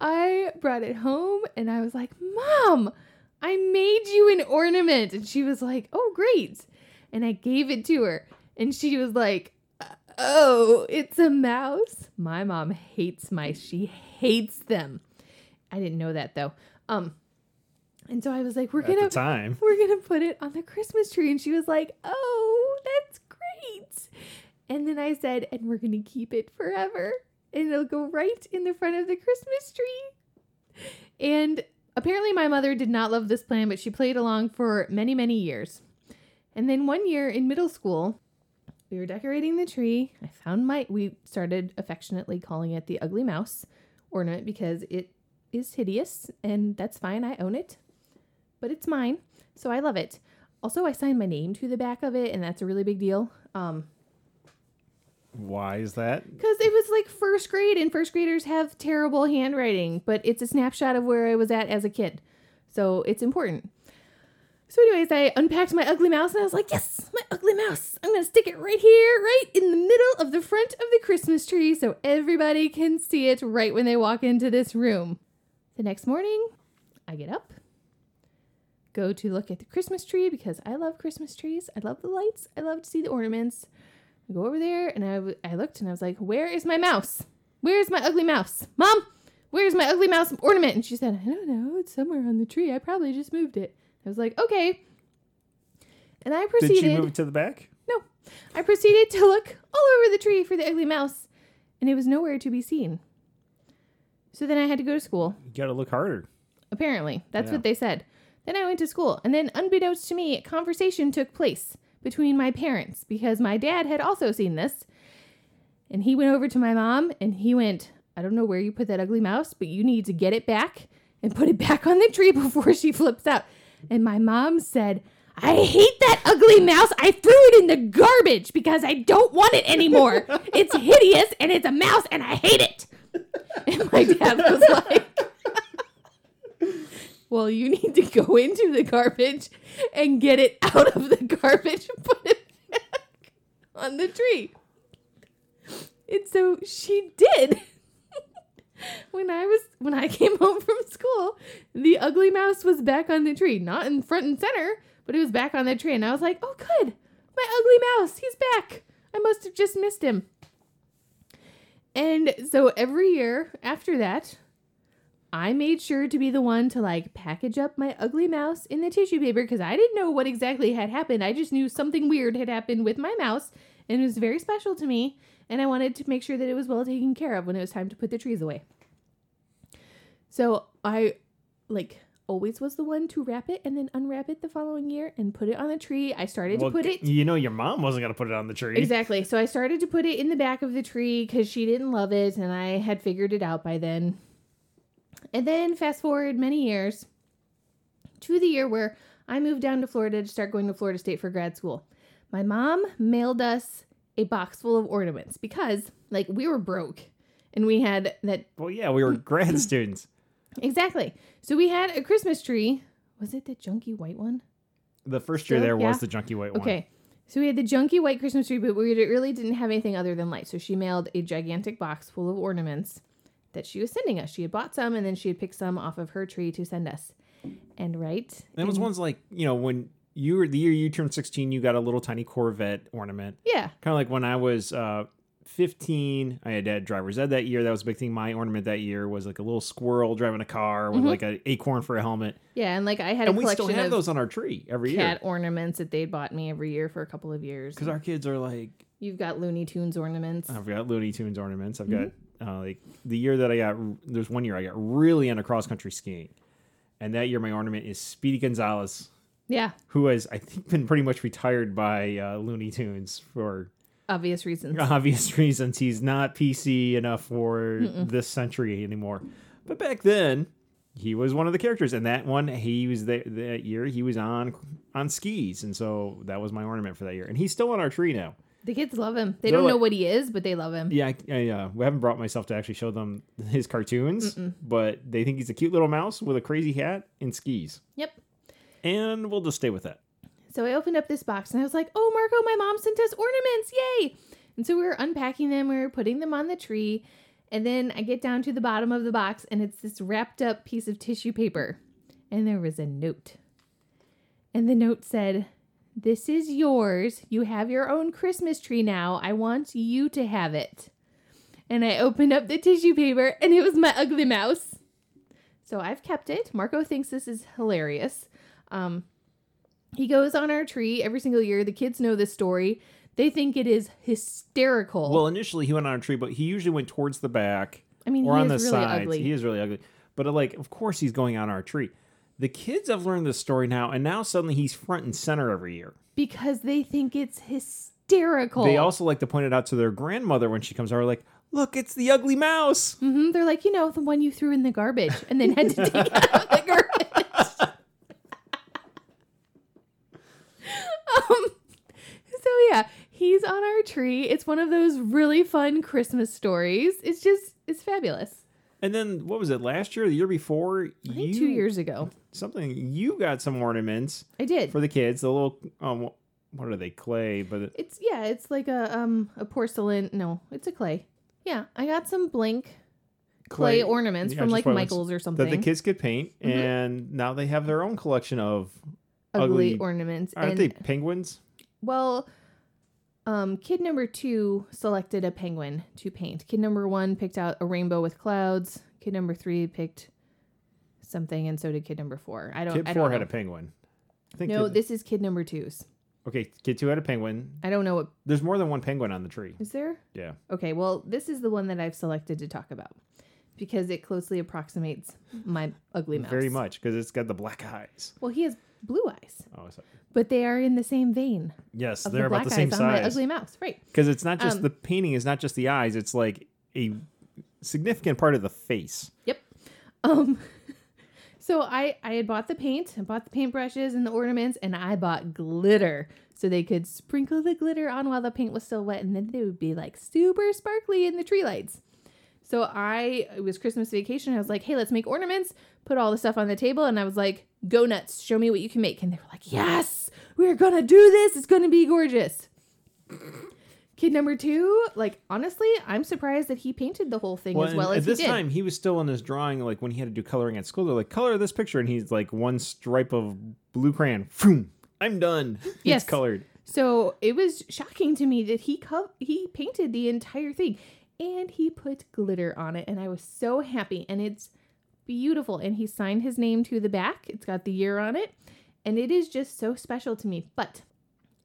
I brought it home and I was like, Mom, I made you an ornament. And she was like, Oh, great. And I gave it to her. And she was like, Oh, it's a mouse. My mom hates mice. She hates them. I didn't know that though. Um, and so I was like, We're At gonna time. we're gonna put it on the Christmas tree. And she was like, Oh, that's great. And then I said, And we're gonna keep it forever. And it'll go right in the front of the Christmas tree. And apparently, my mother did not love this plan, but she played along for many, many years. And then one year in middle school, we were decorating the tree. I found my, we started affectionately calling it the ugly mouse ornament because it is hideous, and that's fine. I own it, but it's mine, so I love it. Also, I signed my name to the back of it, and that's a really big deal. Um, Why is that? because it was like first grade, and first graders have terrible handwriting, but it's a snapshot of where I was at as a kid. So it's important. So, anyways, I unpacked my ugly mouse and I was like, yes, my ugly mouse. I'm going to stick it right here, right in the middle of the front of the Christmas tree so everybody can see it right when they walk into this room. The next morning, I get up, go to look at the Christmas tree because I love Christmas trees. I love the lights. I love to see the ornaments. I go over there and I, w- I looked and I was like, Where is my mouse? Where's my ugly mouse? Mom, where's my ugly mouse ornament? And she said, I don't know. It's somewhere on the tree. I probably just moved it. I was like, Okay. And I proceeded. Did you move it to the back? No. I proceeded to look all over the tree for the ugly mouse, and it was nowhere to be seen. So then I had to go to school. You gotta look harder. Apparently, that's Yeah. what they said. Then I went to school, and then, unbeknownst to me, a conversation took place between my parents because my dad had also seen this. And he went over to my mom and he went, I don't know where you put that ugly mouse, but you need to get it back and put it back on the tree before she flips out. And my mom said, I hate that ugly mouse. I threw it in the garbage because I don't want it anymore. It's hideous and it's a mouse and I hate it. And my dad was like, well, you need to go into the garbage and get it out of the garbage and put it back on the tree. And so she did. When I was when I came home from school, the ugly mouse was back on the tree, not in front and center, but it was back on the tree and I was like, "Oh good. My ugly mouse, he's back. I must have just missed him." And so every year after that, I made sure to be the one to like package up my ugly mouse in the tissue paper because I didn't know what exactly had happened. I just knew something weird had happened with my mouse and it was very special to me. And I wanted to make sure that it was well taken care of when it was time to put the trees away. So I like always was the one to wrap it and then unwrap it the following year and put it on the tree. I started Well, to put it You know, your mom wasn't gonna put it on the tree. Exactly. So I started to put it in the back of the tree because she didn't love it and I had figured it out by then. And then fast forward many years to the year where I moved down to Florida to start going to Florida State for grad school. My mom mailed us a box full of ornaments because, like, we were broke and we had that Well, yeah, we were grad students. exactly. So we had a Christmas tree. Was it the junky white one? The first year Still? there Yeah. was the junky white one. Okay. So we had the junky white Christmas tree, but we really didn't have anything other than lights. So she mailed a gigantic box full of ornaments that she was sending us. She had bought some and then she had picked some off of her tree to send us. And right. That was ones like you know when you were the year you turned sixteen, you got a little tiny Corvette ornament. Yeah. Kind of like when I was uh, fifteen, I had driver's ed that year. That was a big thing. My ornament that year was like a little squirrel driving a car with like an acorn for a helmet. Yeah. And like I had And we still have those on our tree every cat year ornaments that they'd bought me every year for a couple of years. because our kids are like You've got Looney Tunes ornaments. I've got Looney Tunes ornaments. I've Mm-hmm. got uh, like the year that I got. There's one year I got really into cross country skiing, and that year my ornament is Speedy Gonzalez, yeah. who has I think been pretty much retired by uh, Looney Tunes for Obvious reasons. obvious reasons. He's not PC enough for this century anymore. But back then, he was one of the characters, and that one he was there that year. He was on on skis, and so that was my ornament for that year. And he's still on our tree now. The kids love him. They They're don't know what he is, but they love him. Yeah, I, I, uh, we haven't brought myself to actually show them his cartoons, but they think he's a cute little mouse with a crazy hat and skis, Yep. And we'll just stay with that. So I opened up this box and I was like, oh, Marco, my mom sent us ornaments. Yay. And so we were unpacking them, we were putting them on the tree. And then I get down to the bottom of the box and it's this wrapped up piece of tissue paper. And there was a note. And the note said, This is yours. You have your own Christmas tree now. I want you to have it. And I opened up the tissue paper and it was my ugly mouse. So I've kept it. Marco thinks this is hilarious. Um, he goes on our tree every single year. The kids know this story. They think it is hysterical. Well, initially he went on a tree, but he usually went towards the back I mean, or he on the is really sides. ugly. He is really ugly, but uh, like, of course, he's going on our tree. The kids have learned this story now, and now suddenly he's front and center every year. because they think it's hysterical. They also like to point it out to their grandmother when she comes over, like, "Look, it's the ugly mouse." hmm They're like, you know, the one you threw in the garbage and then had to take out of the garbage. Um, so yeah, he's on our tree. It's one of those really fun Christmas stories. It's just, it's fabulous. And then what was it last year, the year before? I think two years ago, something you got some ornaments I did. for the kids. The little um, what are they? Clay, but it- It's yeah, it's like a um a porcelain. No, it's a clay. Yeah, I got some blank clay, ornaments yeah, from like Michaels or something that the kids could paint, Mhm. and now they have their own collection of ugly, ugly- ornaments. aren't and they penguins? well, um, kid number two selected a penguin to paint. Kid number one picked out a rainbow with clouds. Kid number three picked something, and so did kid number four. I don't. Kid I four don't had know. a penguin. I think. no, kid, this is kid number two's. okay, kid two had a penguin. I don't know what There's more than one penguin on the tree. is there. Yeah. Okay, well, this is the one that I've selected to talk about because it closely approximates my ugly mouse. Very much because it's got the black eyes. Well, he has blue eyes, Oh, sorry. but they are in the same vein yes, they're the about the same on my size. ugly mouse. Right. Because it's not just Um, the painting is not just the eyes; it's like a significant part of the face. Yep. Um. So I I had bought the paint, I bought the paintbrushes and the ornaments, and I bought glitter so they could sprinkle the glitter on while the paint was still wet, and then they would be like super sparkly in the tree lights. So I it was Christmas vacation. I was like, hey, let's make ornaments. Put all the stuff on the table, and I was like, go nuts, show me what you can make. And they were like, yes, we're gonna do this. It's gonna be gorgeous. Kid number two, like honestly, I'm surprised that he painted the whole thing as and well at as this he did. time, he was still in his drawing, like when he had to do coloring at school. They're like, color this picture, and he's like one stripe of blue crayon. Phoom, I'm done. Yes. it's colored. So it was shocking to me that he co- he painted the entire thing and he put glitter on it and I was so happy and it's beautiful and he signed his name to the back. It's got the year on it and it is just so special to me. But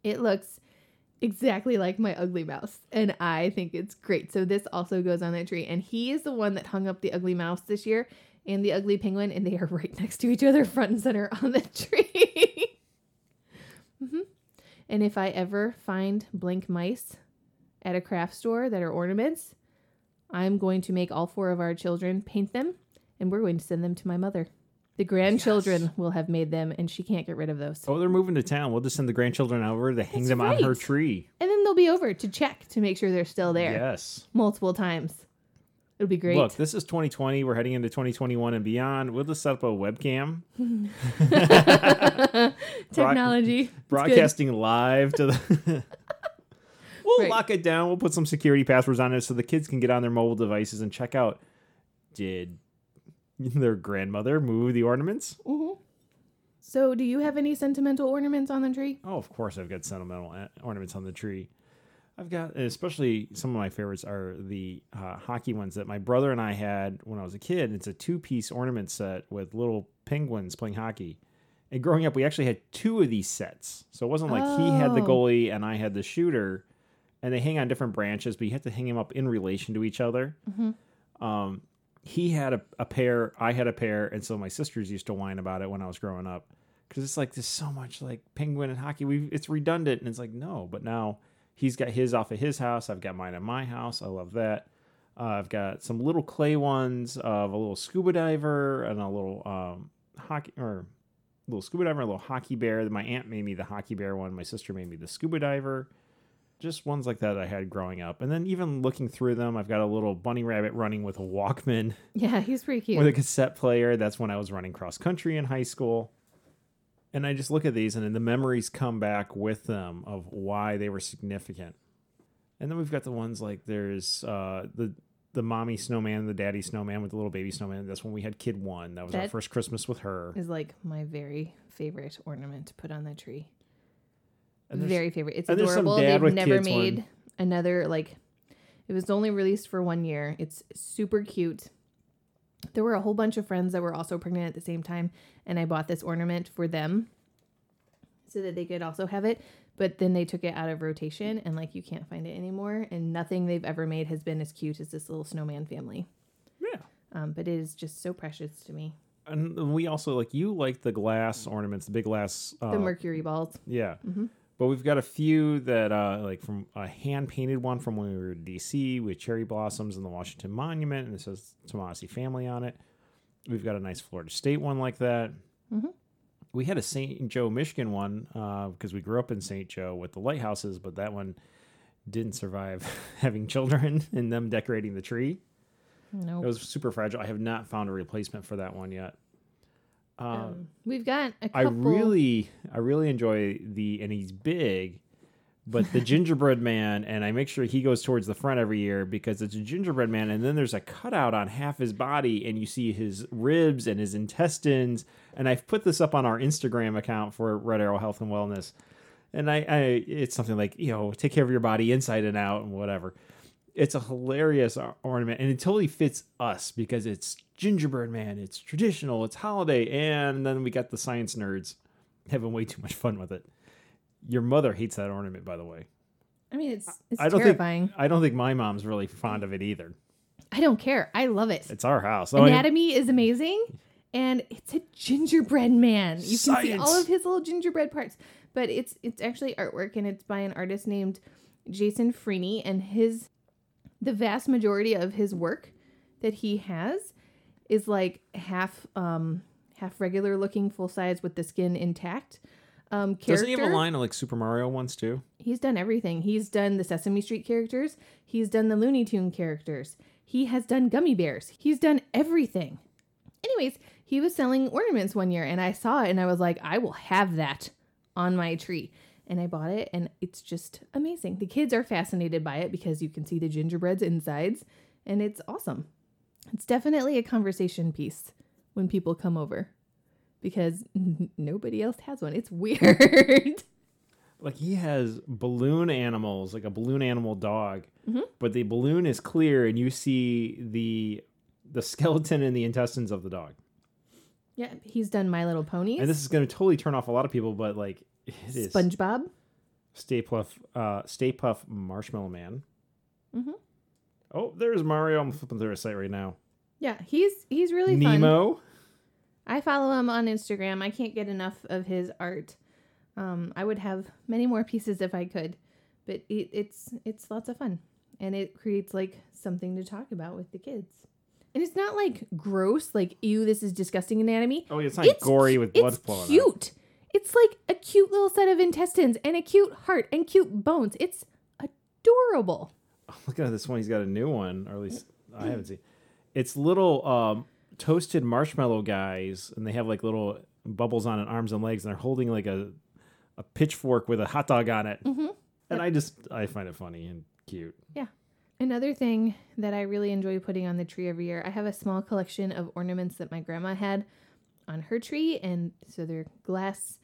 it looks exactly like my ugly mouse, and I think it's great. So this also goes on that tree, and he is the one that hung up the ugly mouse this year and the ugly penguin, and they are right next to each other, front and center on the tree. hmm And if I ever find blank mice at a craft store that are ornaments, I'm going to make all four of our children paint them, and we're going to send them to my mother. The grandchildren Yes. will have made them, and she can't get rid of those. Oh, they're moving to town. We'll just send the grandchildren over to hang That's them on her tree. And then they'll be over to check to make sure they're still there Yes. multiple times. It'll be great. Look, this is 2020. We're heading into 2021 and beyond. We'll just set up a webcam, Technology. It's good. broadcasting live to the. we'll Right. lock it down. We'll put some security passwords on it so the kids can get on their mobile devices and check out. Did their grandmother move the ornaments? Mhm. So, do you have any sentimental ornaments on the tree? Oh, of course, I've got sentimental ornaments on the tree. I've got, especially some of my favorites are the uh, hockey ones that my brother and I had when I was a kid. It's a two piece ornament set with little penguins playing hockey. And growing up, we actually had two of these sets. So it wasn't like he had the Oh. goalie and I had the shooter. And they hang on different branches, but you have to hang them up in relation to each other. Um, he had a, a pair, I had a pair, and so my sisters used to whine about it when I was growing up because it's like there's so much like penguin and hockey. We it's redundant, and it's like no, but now he's got his off of his house. I've got mine at my house. I love that. Uh, I've got some little clay ones of a little scuba diver and a little um, hockey or little scuba diver, a little hockey bear. My aunt made me the hockey bear one. My sister made me the scuba diver. Just ones like that I had growing up, and then even looking through them, I've got a little bunny rabbit running with a Walkman Yeah, he's pretty cute. with a cassette player. That's when I was running cross country in high school. And I just look at these and then the memories come back with them of why they were significant. And then we've got the ones like there's uh, the the mommy snowman and the daddy snowman with the little baby snowman. That's when we had kid one. That was our first Christmas with her. is like my very favorite ornament to put on the tree. And Very favorite. It's and there's some adorable. They've never kids one. made another like it was only released for one year. It's super cute. There were a whole bunch of friends that were also pregnant at the same time, and I bought this ornament for them so that they could also have it. But then they took it out of rotation and like you can't find it anymore. And nothing they've ever made has been as cute as this little snowman family. Yeah. Um, but it is just so precious to me. And we also like you like the glass ornaments, the big glass. Uh, The mercury balls. Yeah. Mhm. But we've got a few that, uh, like from a hand painted one from when we were in DC with cherry blossoms and the Washington Monument, and it says Tomasi family on it. We've got a nice Florida State one like that. Mhm. We had a St. Joe, Michigan one because we grew up in St. Joe with the lighthouses, but that one didn't survive having children and them decorating the tree. No. It was super fragile. I have not found a replacement for that one yet. Uh, Um, we've got a couple. I really, I really enjoy the, and he's big, but the gingerbread man, and I make sure he goes towards the front every year because it's a gingerbread man, and then there's a cutout on half his body, and you see his ribs and his intestines. And I've put this up on our Instagram account for Red Arrow Health and Wellness, and I, I it's something like you know, take care of your body inside and out and whatever. It's a hilarious ornament, and it totally fits us because it's gingerbread man, it's traditional, it's holiday, and then we got the science nerds having way too much fun with it. Your mother hates that ornament, by the way. I mean, it's it's I don't terrifying. think I don't think my mom's really fond of it either. I don't care. I love it. It's our house. Oh, Anatomy is amazing, and it's a gingerbread man. You can see all of his little gingerbread parts, but it's it's actually artwork, and it's by an artist named Jason Freeny, and his the vast majority of his work that he has is like half um half regular looking full size with the skin intact. Um, character. doesn't he have a line of like Super Mario ones too? He's done everything. He's done the Sesame Street characters. He's done the Looney Tune characters. He has done gummy bears. He's done everything. Anyways, he was selling ornaments one year and I saw it and I was like, I will have that on my tree. And I bought it and it's just amazing. The kids are fascinated by it because you can see the gingerbread's insides and it's awesome. It's definitely a conversation piece when people come over because nobody else has one. It's weird. Like he has balloon animals, like a balloon animal dog, Mhm. but the balloon is clear, and you see the the skeleton and the intestines of the dog. Yeah, he's done My Little Ponies, And this is going to totally turn off a lot of people, but like it is SpongeBob. Stay Puft, uh, Stay Puft Marshmallow Man. Mhm. Oh, there's Mario. I'm flipping through his site right now. Yeah, he's he's really fun. Nemo. I follow him on Instagram. I can't get enough of his art. Um, I would have many more pieces if I could, but it, it's it's lots of fun, and it creates like something to talk about with the kids. And it's not like gross, like ew, this is disgusting anatomy. Oh, it's not gory with blood it's flowing. out. It's like a cute little set of intestines and a cute heart and cute bones. It's adorable. Look at this one. He's got a new one, or at least I haven't seen. It's little um, toasted marshmallow guys, and they have like little bubbles on it, arms and legs, and they're holding like a a pitchfork with a hot dog on it. Mm-hmm. And I just I find it funny and cute. Yeah. Another thing that I really enjoy putting on the tree every year, I have a small collection of ornaments that my grandma had on her tree. And so they're glass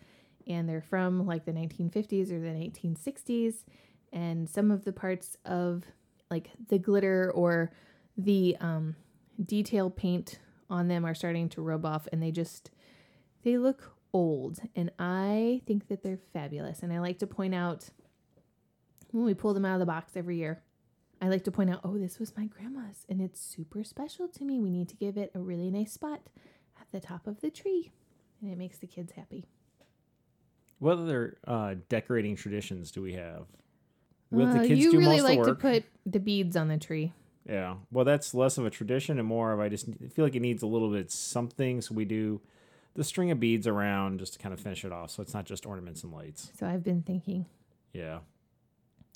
and they're from like the 1950s or the 1960s. And some of the parts of like the glitter or the um, detail paint on them are starting to rub off and they just, they look old. And I think that they're fabulous. And I like to point out when we pull them out of the box every year. I like to point out, oh, this was my grandma's and it's super special to me. We need to give it a really nice spot the top of the tree. And it makes the kids happy. What other uh, decorating traditions do we have? We let Uh, the kids you do really most like of the to work. put the beads on the tree. Yeah. Well, that's less of a tradition and more of I just feel like it needs a little bit something. So we do the string of beads around just to kind of finish it off. So it's not just ornaments and lights. So I've been thinking Yeah.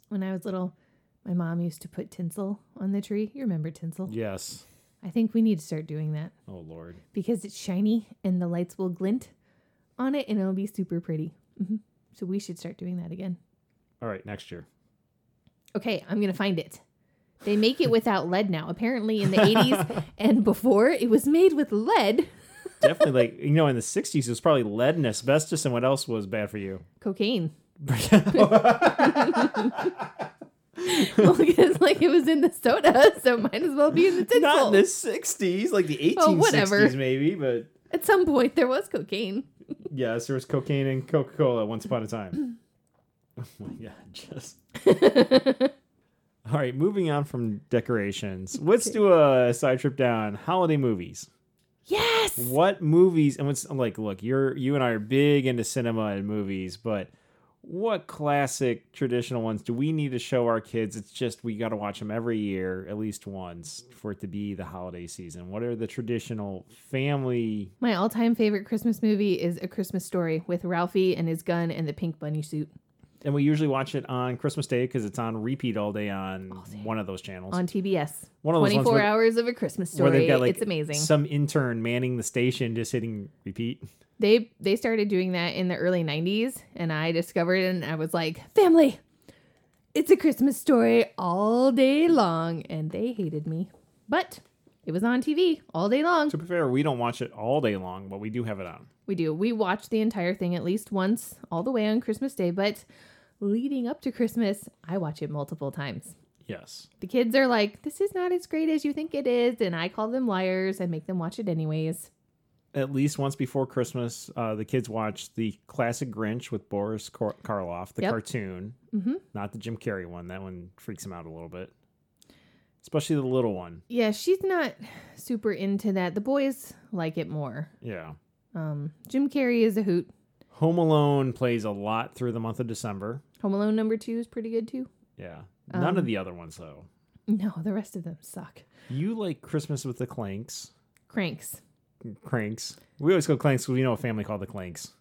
when I was little, my mom used to put tinsel on the tree. You remember tinsel? Yes. I think we need to start doing that Oh Lord. because it's shiny and the lights will glint on it and it'll be super pretty. hmm So we should start doing that again. All right, next year. Okay, I'm gonna find it. They make it without lead now. Apparently, in the 80s and before, it was made with lead. Definitely, like you know, in the '60s, it was probably lead and asbestos, and what else was bad for you? Cocaine. well, because like it was in the soda, so might as well be in the tinsel. Not in the '60s, like the 1860s, Oh, whatever. maybe. But At some point, there was cocaine. yes, there was cocaine and Coca-Cola once upon a time. oh my god, just. All right, moving on from decorations. Let's do a side trip down holiday movies. Yes. What movies? And what's like? Look, you're you and I are big into cinema and movies, but what classic traditional ones do we need to show our kids? It's just we got to watch them every year, at least once, for it to be the holiday season. What are the traditional family? My all-time favorite Christmas movie is A Christmas Story with Ralphie and his gun and the pink bunny suit And we usually watch it on Christmas Day because it's on repeat all day on one of those channels. on TBS. One of those ones 24 where- hours of A Christmas where Story. they've got like it's amazing. some intern manning the station, just hitting repeat. They they started doing that in the early 90s and I discovered it and I was like, "Family, it's a Christmas story all day long." And they hated me. But it was on TV all day long. To be fair, we don't watch it all day long, but we do have it on. We do. We watch the entire thing at least once all the way on Christmas Day, but leading up to Christmas, I watch it multiple times. Yes. The kids are like, "This is not as great as you think it is," and I call them liars and make them watch it anyways. at least once before Christmas, uh, the kids watch the classic Grinch with Boris Kar- Karloff, the Yep. cartoon, Mhm. not the Jim Carrey one. That one freaks him out a little bit, especially the little one. Yeah, she's not super into that. The boys like it more. Yeah. Um, Jim Carrey is a hoot. Home Alone plays a lot through the month of December. Home Alone number two is pretty good too. Yeah. None Um, of the other ones though. No, the rest of them suck. You like Christmas with the Clanks, Cranks. Cranks. We always go Clanks because we know a family called the Clanks.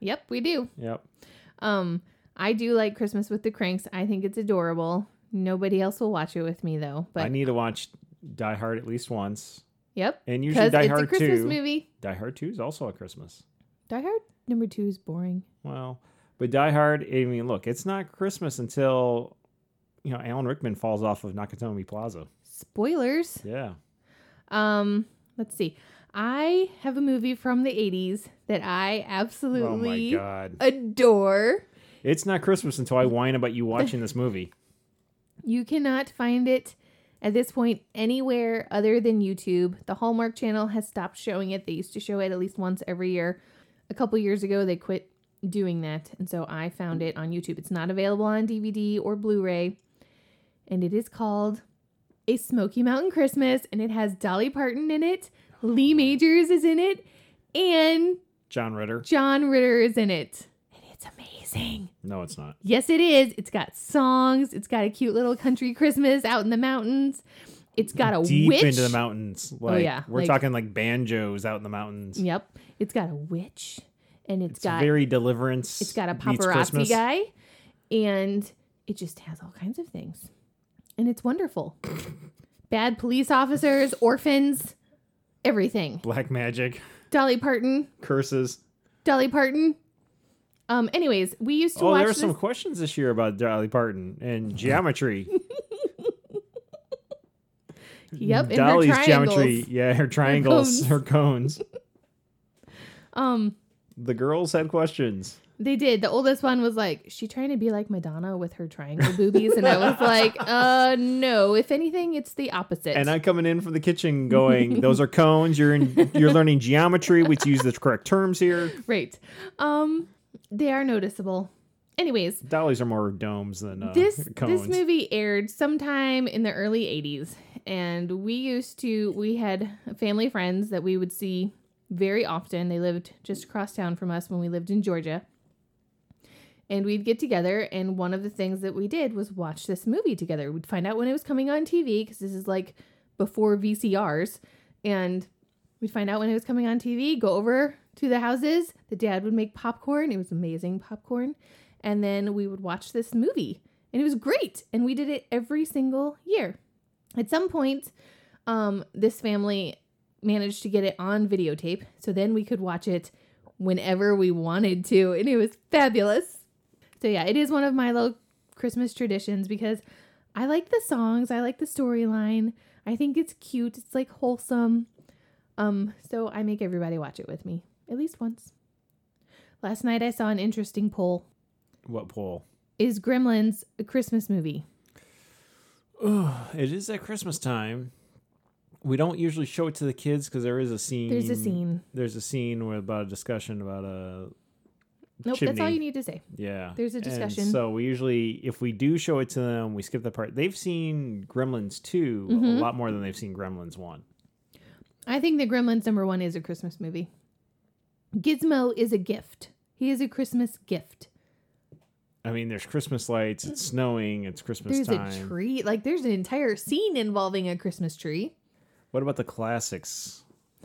Yep, we do. Yep. Um, I do like Christmas with the Cranks. I think it's adorable. Nobody else will watch it with me though. But I need to watch Die Hard at least once, yep, and usually Die it's Hard a Christmas Two. movie. Die Hard Two is also a Christmas. Die Hard number two is boring. Well, but Die Hard, I mean, look, it's not Christmas until, you know, Alan Rickman falls off of Nakatomi Plaza. Spoilers. Yeah. Um, let's see. I have a movie from the 80s that I Oh absolutely God. adore. It's not Christmas until I whine about you watching this movie. You cannot find it at this point anywhere other than YouTube. The Hallmark Channel has stopped showing it. They used to show it at least once every year. A couple years ago, they quit doing that. And so I found it on YouTube. It's not available on DVD or Blu ray. And it is called A Smoky Mountain Christmas. And it has Dolly Parton in it, Lee oh, Majors is in it, and John Ritter. John Ritter is in it. And it's amazing. No, it's not. Yes, it is. It's got songs. It's got a cute little country Christmas out in the mountains. It's got a Deep witch. into the mountains. Like, oh, yeah, We're like- talking like banjos out in the mountains. Yep. It's got a witch, and it's It's got very deliverance. it's got a paparazzi guy, and it just has all kinds of things, and it's wonderful. Bad police officers, orphans, everything. Black magic, Dolly Parton, curses. Dolly Parton. Um. Anyways, we used to Oh, watch there were this. some questions this year about Dolly Parton and geometry. Yep, her Dolly's geometry. Yeah, her triangles, cones. her cones. Um. The girls had questions. They did. The oldest one was like, she trying to be like Madonna with her triangle boobies, and I was like, uh, no. If anything, it's the opposite. And I'm coming in from the kitchen going, those are cones. You're in you're learning geometry, which use the correct terms here. right. Um, they are noticeable. Anyways, Dollies are more domes than uh, this cones. this movie aired sometime in the early 80s and we used to we had family friends that we would see very often. They lived just across town from us when we lived in georgia. And we'd get together and one of the things that we did was watch this movie together. We'd find out when it was coming on tv because this is like before vcrs and we'd find out when it was coming on tv go over to the houses. The dad would make popcorn. It was amazing popcorn. And then we would watch this movie. And it was great. And we did it every single year. At some point um, this family managed to get it on videotape so then we could watch it whenever we wanted to and it was fabulous so yeah it is one of my little christmas traditions because i like the songs i like the storyline i think it's cute it's like wholesome um so i make everybody watch it with me at least once last night i saw an interesting poll what poll? is Gremlins a Christmas movie? Oh, it is at Christmas time. We don't usually show it to the kids because there is a scene. There's a scene. There's a scene with about a discussion about a Nope, that's all you need to say. yeah. There's a And discussion. so we usually, if we do show it to them, we skip the part. They've seen Gremlins two a Mhm. lot more than they've seen Gremlins one. I think the Gremlins number one is a Christmas movie. Gizmo is a gift. He is a Christmas gift. I mean, there's Christmas lights. It's snowing. It's Christmas There's time. a tree. Like there's an entire scene involving a Christmas tree. What about the classics?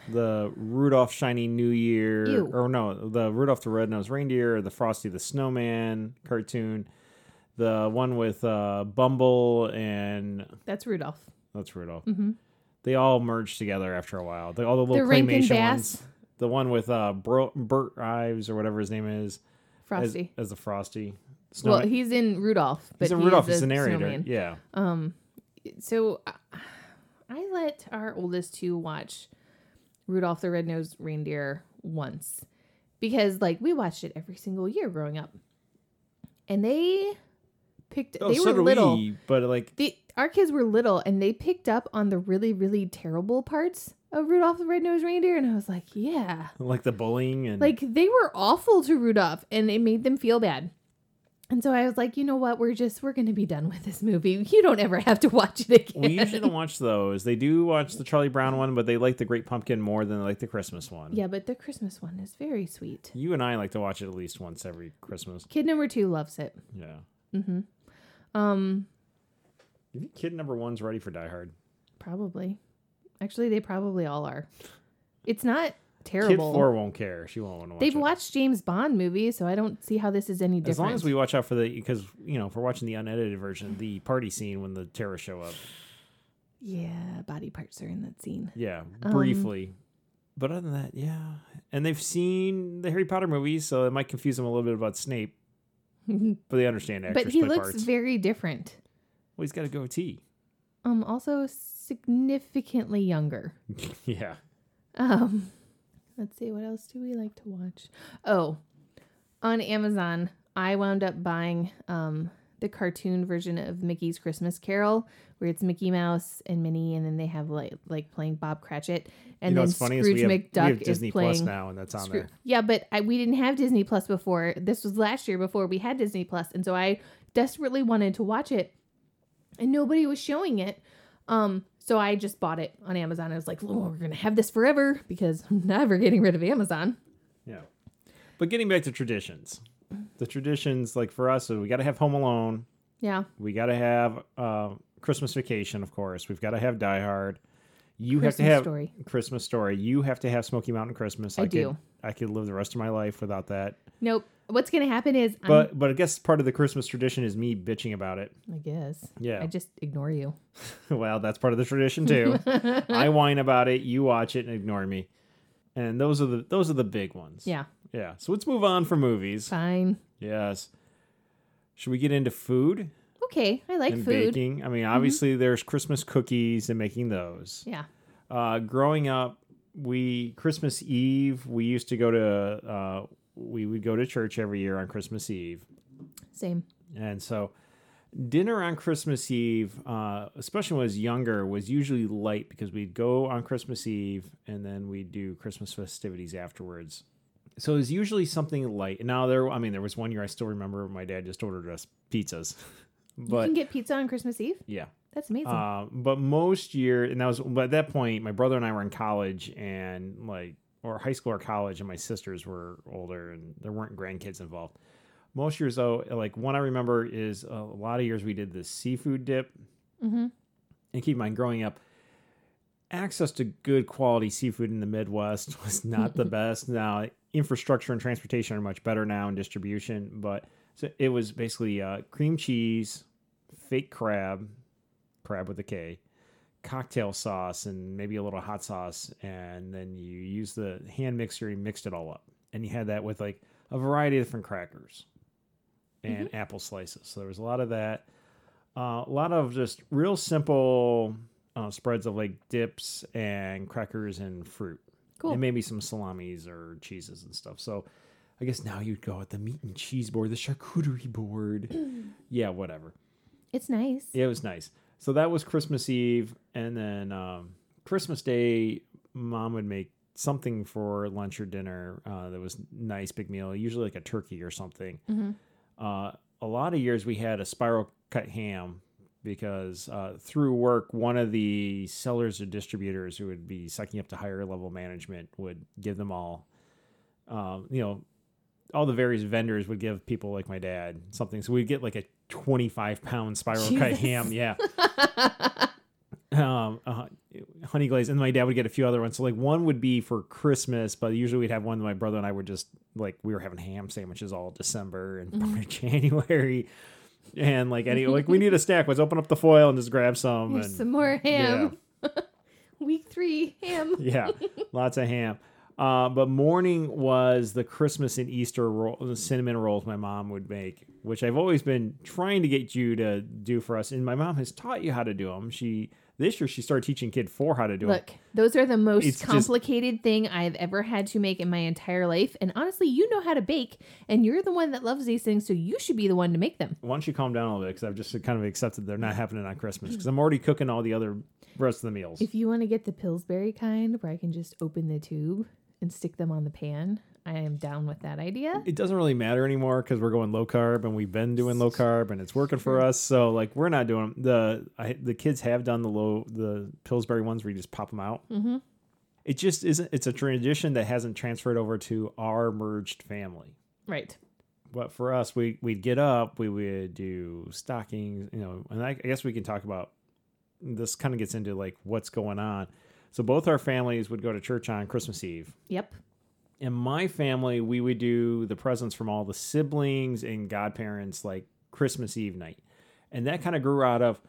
The Rudolph Shiny New Year, Ew. or no, the Rudolph the Red-Nosed Reindeer, the Frosty the Snowman cartoon, the one with uh, Bumble and That's Rudolph. that's Rudolph. hmm They all merged together after a while. The, all the little The claymation ones. The one with uh, Bro- Bert Ives or whatever his name is, Frosty. as the Frosty. well, Snowman. he's in Rudolph, but he's he Rudolph. He's a narrator. snowman. Yeah. Um, so I, I let our oldest two watch Rudolph the Red-Nosed Reindeer once because like we watched it every single year growing up, and they picked. Oh, they so were little. we, but like The our kids were little, and they picked up on the really really terrible parts of Rudolph the Red-Nosed Reindeer, and I was like, yeah, like the bullying and like they were awful to Rudolph, and it made them feel bad. And so I was like, you know what? We're just we're gonna be done with this movie. You don't ever have to watch it again. We usually don't watch those. They do watch the Charlie Brown one, but they like the Great Pumpkin more than they like the Christmas one. Yeah, but the Christmas one is very sweet. You and I like to watch it at least once every Christmas. Kid number two loves it. Yeah. Mm-hmm. Um, You think kid number one's ready for Die Hard? probably. Actually, they probably all are. It's not Kid terrible. four won't care. She won't want to watch They've it. watched James Bond movies, so I don't see how this is any different. As long as we watch out for the because you know if we're watching the unedited version, the party scene when the terrorists show up. yeah, body parts are in that scene. Yeah, Um, briefly. but other than that, yeah. And they've seen the Harry Potter movies, so it might confuse them a little bit about Snape, but they understand actors but he looks parts. very different. well, he's got a goatee. Um, also significantly younger. yeah. Um, let's see, what else do we like to watch? Oh, on Amazon, I wound up buying um the cartoon version of Mickey's Christmas Carol, where it's Mickey Mouse and Minnie, and then they have like like playing Bob Cratchit, and you know then funny is Scrooge we have, McDuck have Disney is playing. Plus now, and that's on Scroo- there. Yeah, but I, we didn't have Disney Plus before. This was last year before we had Disney Plus, and so I desperately wanted to watch it, and nobody was showing it. Um, so I just bought it on Amazon. I was like, "Oh, we're gonna have this forever because I'm never getting rid of Amazon." Yeah. But getting back to traditions, the traditions like for us, so we got to have Home Alone. Yeah, We got to have uh, Christmas Vacation, of course. We've got to have Die Hard. You Christmas have to have Story. Christmas Story. You have to have Smoky Mountain Christmas. I could, do. I could live the rest of my life without that. Nope. What's gonna happen is, I'm, But but I guess part of the Christmas tradition is me bitching about it. I guess, Yeah. I just ignore you. well, that's part of the tradition too. I whine about it. You watch it and ignore me. And those are the those are the big ones. Yeah, Yeah. So let's move on for movies. fine. Yes. Should we get into food Okay, I like and food. Mm-hmm. baking? I mean, obviously there's Christmas cookies and making those. Yeah. Uh, growing up, we Christmas Eve we used to go to uh, we would go to church every year on Christmas Eve, Same. and so dinner on Christmas Eve, uh, especially when I was younger, was usually light because we'd go on Christmas Eve and then we'd do Christmas festivities afterwards. So it was usually something light. And now there, I mean, there was one year I still remember my dad just ordered us pizzas, you can get pizza on Christmas Eve. yeah. That's amazing. Uh, but most year, and that was but at that point, my brother and I were in college, and like or high school or college, and my sisters were older, and there weren't grandkids involved. Most years, though, like one I remember is a lot of years we did the seafood dip, mm-hmm. and keep in mind, growing up, access to good quality seafood in the Midwest was not the best. Now, infrastructure and transportation are much better now in distribution, but so it was basically uh, cream cheese, fake crab, crab with a K, cocktail sauce, and maybe a little hot sauce, and then you use the hand mixer. You mixed it all up, and you had that with like a variety of different crackers and apple slices. So there was a lot of that. Uh, a lot of just real simple uh, spreads of like dips and crackers and fruit. Cool. And maybe some salamis or cheeses and stuff. So I guess now you'd go at the meat and cheese board, the charcuterie board. yeah, whatever. It's nice. It was nice. So that was Christmas Eve. And then um, Christmas Day, mom would make something for lunch or dinner uh, that was nice, big meal, usually like a turkey or something. Mhm. Uh, a lot of years we had a spiral cut ham because uh, through work, one of the sellers or distributors who would be sucking up to higher level management would give them all, um, you know, all the various vendors would give people like my dad something. So we'd get like a 25 pound spiral cut ham. Yeah. um, uh, honey glaze. And my dad would get a few other ones. So like one would be for Christmas, but usually we'd have one that my brother and I would just like, we were having ham sandwiches all December and Mm-hmm. January. And like any, like we need a stack. Let's open up the foil and just grab some. Here's and, some more ham. Week three ham. yeah, lots of ham. Uh, but morning was the Christmas and Easter roll, the cinnamon rolls my mom would make, which I've always been trying to get you to do for us. And my mom has taught you how to do them. She this year she started teaching kid four how to do them. Look, those are the most It's just- complicated thing I've ever had to make in my entire life. And honestly, you know how to bake, and you're the one that loves these things, so you should be the one to make them. Why don't you calm down a little bit? Because I've just kind of accepted they're not happening on Christmas because I'm already cooking all the other rest of the meals. If you want to get the Pillsbury kind, where I can just open the tube and stick them on the pan, I am down with that idea. it doesn't really matter anymore because we're going low carb and we've been doing low carb and it's working for us. So like we're not doing the I, the kids have done the low the Pillsbury ones where you just pop them out. Mm-hmm. It just isn't. It's a tradition that hasn't transferred over to our merged family. Right. But for us, we we'd get up, we would do stockings, you know, and I, I guess we can talk about this. Kind of gets into like what's going on. So both our families would go to church on Christmas Eve. Yep. In my family, we would do the presents from all the siblings and godparents like Christmas Eve night. And that kind of grew out of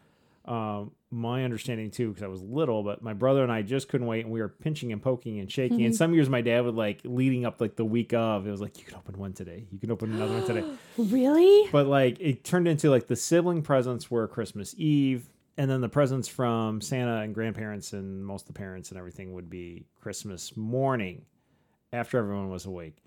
um, my understanding too, because I was little, but my brother and I just couldn't wait and we were pinching and poking and shaking. And some years my dad would like leading up like the week of, it was like, you can open one today, you can open another one today. Really? But like it turned into like the sibling presents were Christmas Eve, and then the presents from Santa and grandparents and most of the parents and everything would be Christmas morning after everyone was awake.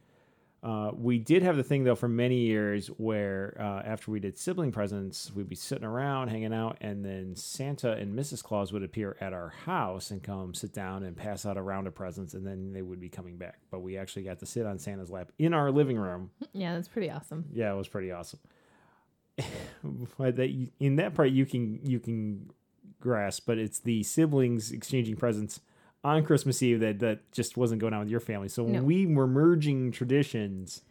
Uh, we did have the thing though for many years where uh, after we did sibling presents, we'd be sitting around hanging out, and then Santa and Mrs. Claus would appear at our house and come sit down and pass out a round of presents, and then they would be coming back. But we actually got to sit on Santa's lap in our living room. Yeah, that's pretty awesome. Yeah, it was pretty awesome. but that in that part you can you can grasp, but it's the siblings exchanging presents on Christmas Eve that that just wasn't going on with your family. So when No. we were merging traditions.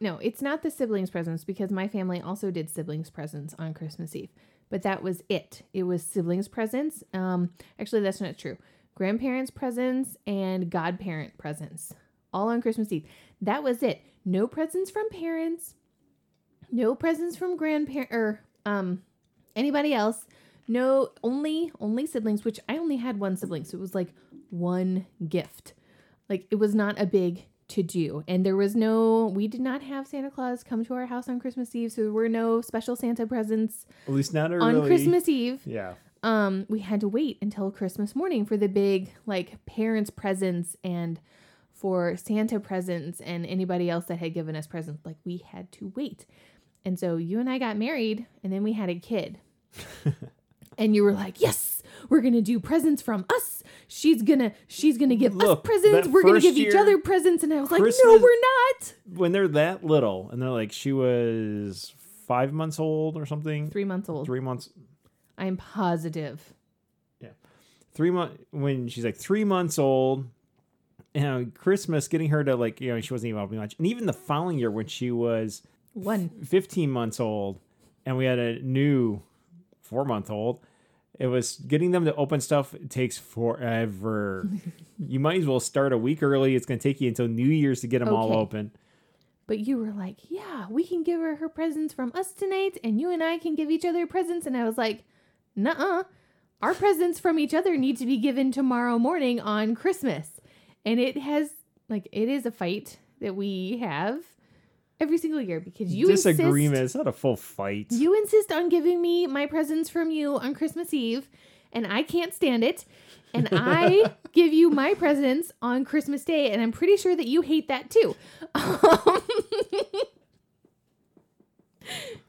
No, it's not the siblings presents because my family also did siblings presents on Christmas Eve. But that was it. It was siblings presents. Um actually that's not true. Grandparents presents and godparent presents. All on Christmas Eve. That was it. No presents from parents. No presents from grandparent or um anybody else. No only only siblings, which I only had one sibling, so it was like one gift. Like it was not a big to do. And there was no, we did not have Santa Claus come to our house on Christmas Eve. So there were no special Santa presents At least not on. Christmas Eve. Yeah. Um, we had to wait until Christmas morning for the big like parents' presents and for Santa presents and anybody else that had given us presents. Like we had to wait. And so you and I got married and then we had a kid. and you were like, Yes, we're gonna do presents from us. She's gonna she's gonna give us Look, presents. We're gonna give each other presents. And I was like, No, we're not. When they're that little and they're like she was five months old or something. Three months old. Three months I'm positive. yeah three months when she's like three months old you know christmas getting her to like you know she wasn't even helping much and even the following year when she was One. 15 months old and we had a new four month old it was getting them to open stuff it takes forever. You might as well start a week early. It's going to take you until new year's to get them all open. But you were like, yeah, we can give her her presents from us tonight, and you and I can give each other presents. And I was like, nuh Our presents from each other need to be given tomorrow morning on Christmas. And it has, like, it is a fight that we have every single year because you disagreement insist, it's not a full fight you insist on giving me my presents from you on Christmas Eve, and I can't stand it. And I give you my presents on Christmas Day, and I'm pretty sure that you hate that too. Um,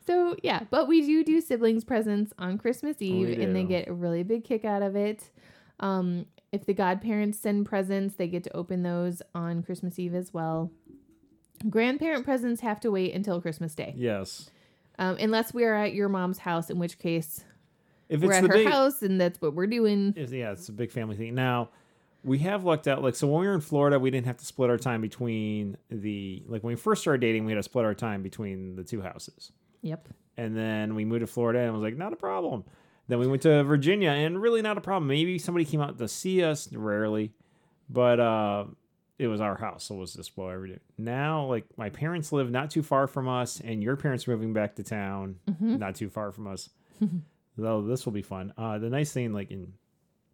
so yeah, but we do do siblings presents on Christmas Eve, and they get a really big kick out of it. Um, if the godparents send presents, they get to open those on Christmas Eve as well. Grandparent presents have to wait until Christmas Day. yes Um, unless we are at your mom's house, in which case if we're it's at the her big house and that's what we're doing. It's- yeah, it's a big family thing. Now, we have lucked out. Like, so when we were in Florida, we didn't have to split our time between the like when we first started dating, we had to split our time between the two houses, Yep. and then we moved to Florida, and was like not a problem. Then we went to Virginia, and really not a problem. Maybe somebody came out to see us, rarely, but uh, it was our house, so it was just we do. Now, like my parents live not too far from us, and your parents are moving back to town, not too far from us. Though this will be fun. Uh, the nice thing, like in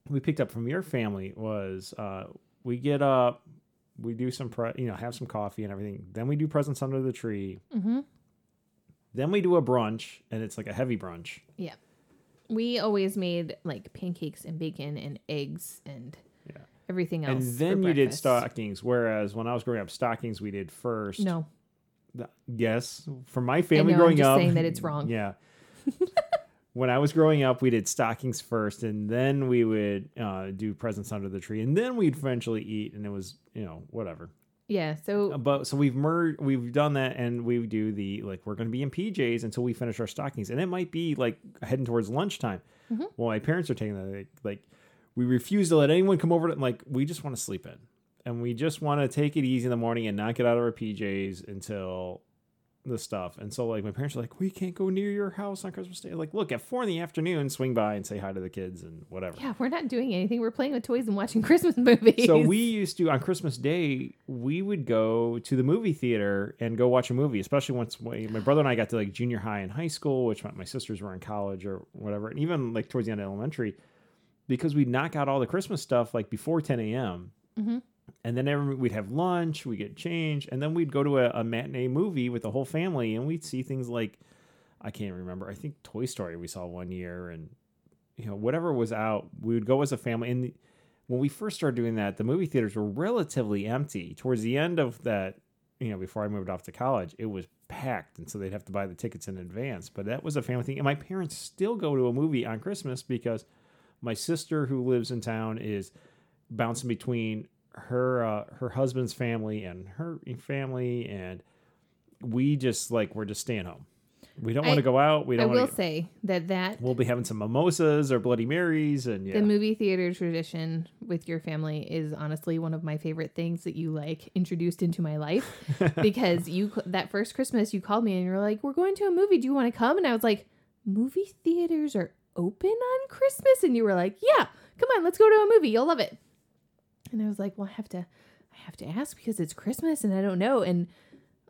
we picked up from your family was uh, we get up, we do some pre- you know have some coffee and everything. Then we do presents under the tree. Mm-hmm. Then we do a brunch, and it's like a heavy brunch. Yeah. We always made like pancakes and bacon and eggs and. Everything else. and then you did breakfast. stockings. Whereas when I was growing up, stockings we did first. No. Th- Yes, for my family know, I'm growing just up, saying that it's wrong. Yeah. when I was growing up, we did stockings first, and then we would uh, do presents under the tree, and then we'd eventually eat, and it was you know whatever. Yeah. So But so we've merged, we've done that, and we do the like we're going to be in PJs until we finish our stockings, and it might be like heading towards lunchtime. Mm-hmm. Well, my parents are taking that like, like we refuse to let anyone come over to like we just want to sleep in, and we just want to take it easy in the morning and not get out of our PJs until the stuff. And so like my parents are like, we can't go near your house on Christmas Day. Like, look at four in the afternoon, swing by and say hi to the kids and whatever. yeah, we're not doing anything. We're playing with toys and watching Christmas movies. So we used to on Christmas Day we would go to the movie theater and go watch a movie, especially once my my brother and I got to like junior high and high school, which my, my sisters were in college or whatever, and even like towards the end of elementary, because we'd knock out all the Christmas stuff like before 10 a.m. Mhm. And then every, we'd have lunch, we get changed, and then we'd go to a, a matinee movie with the whole family, and we'd see things like I can't remember. I think Toy Story we saw one year, and you know whatever was out, we would go as a family. And when we first started doing that, the movie theaters were relatively empty. Towards the end of that, you know, before I moved off to college, it was packed, and so they'd have to buy the tickets in advance. But that was a family thing, and my parents still go to a movie on Christmas because my sister, who lives in town, is bouncing between her uh, her husband's family and her family, and we just like we're just staying home. We don't want to go out. We don't. I will say that that We'll be having some mimosas or Bloody Marys, and yeah, the movie theater tradition with your family is honestly one of my favorite things that you like introduced into my life because you that first Christmas you called me and you were like, "We're going to a movie. Do you want to come?" And I was like, "Movie theaters are open on Christmas?" And you were like, "Yeah, come on, let's go to a movie. You'll love it." And I was like, "Well, I have to, I have to ask because it's Christmas and I don't know." And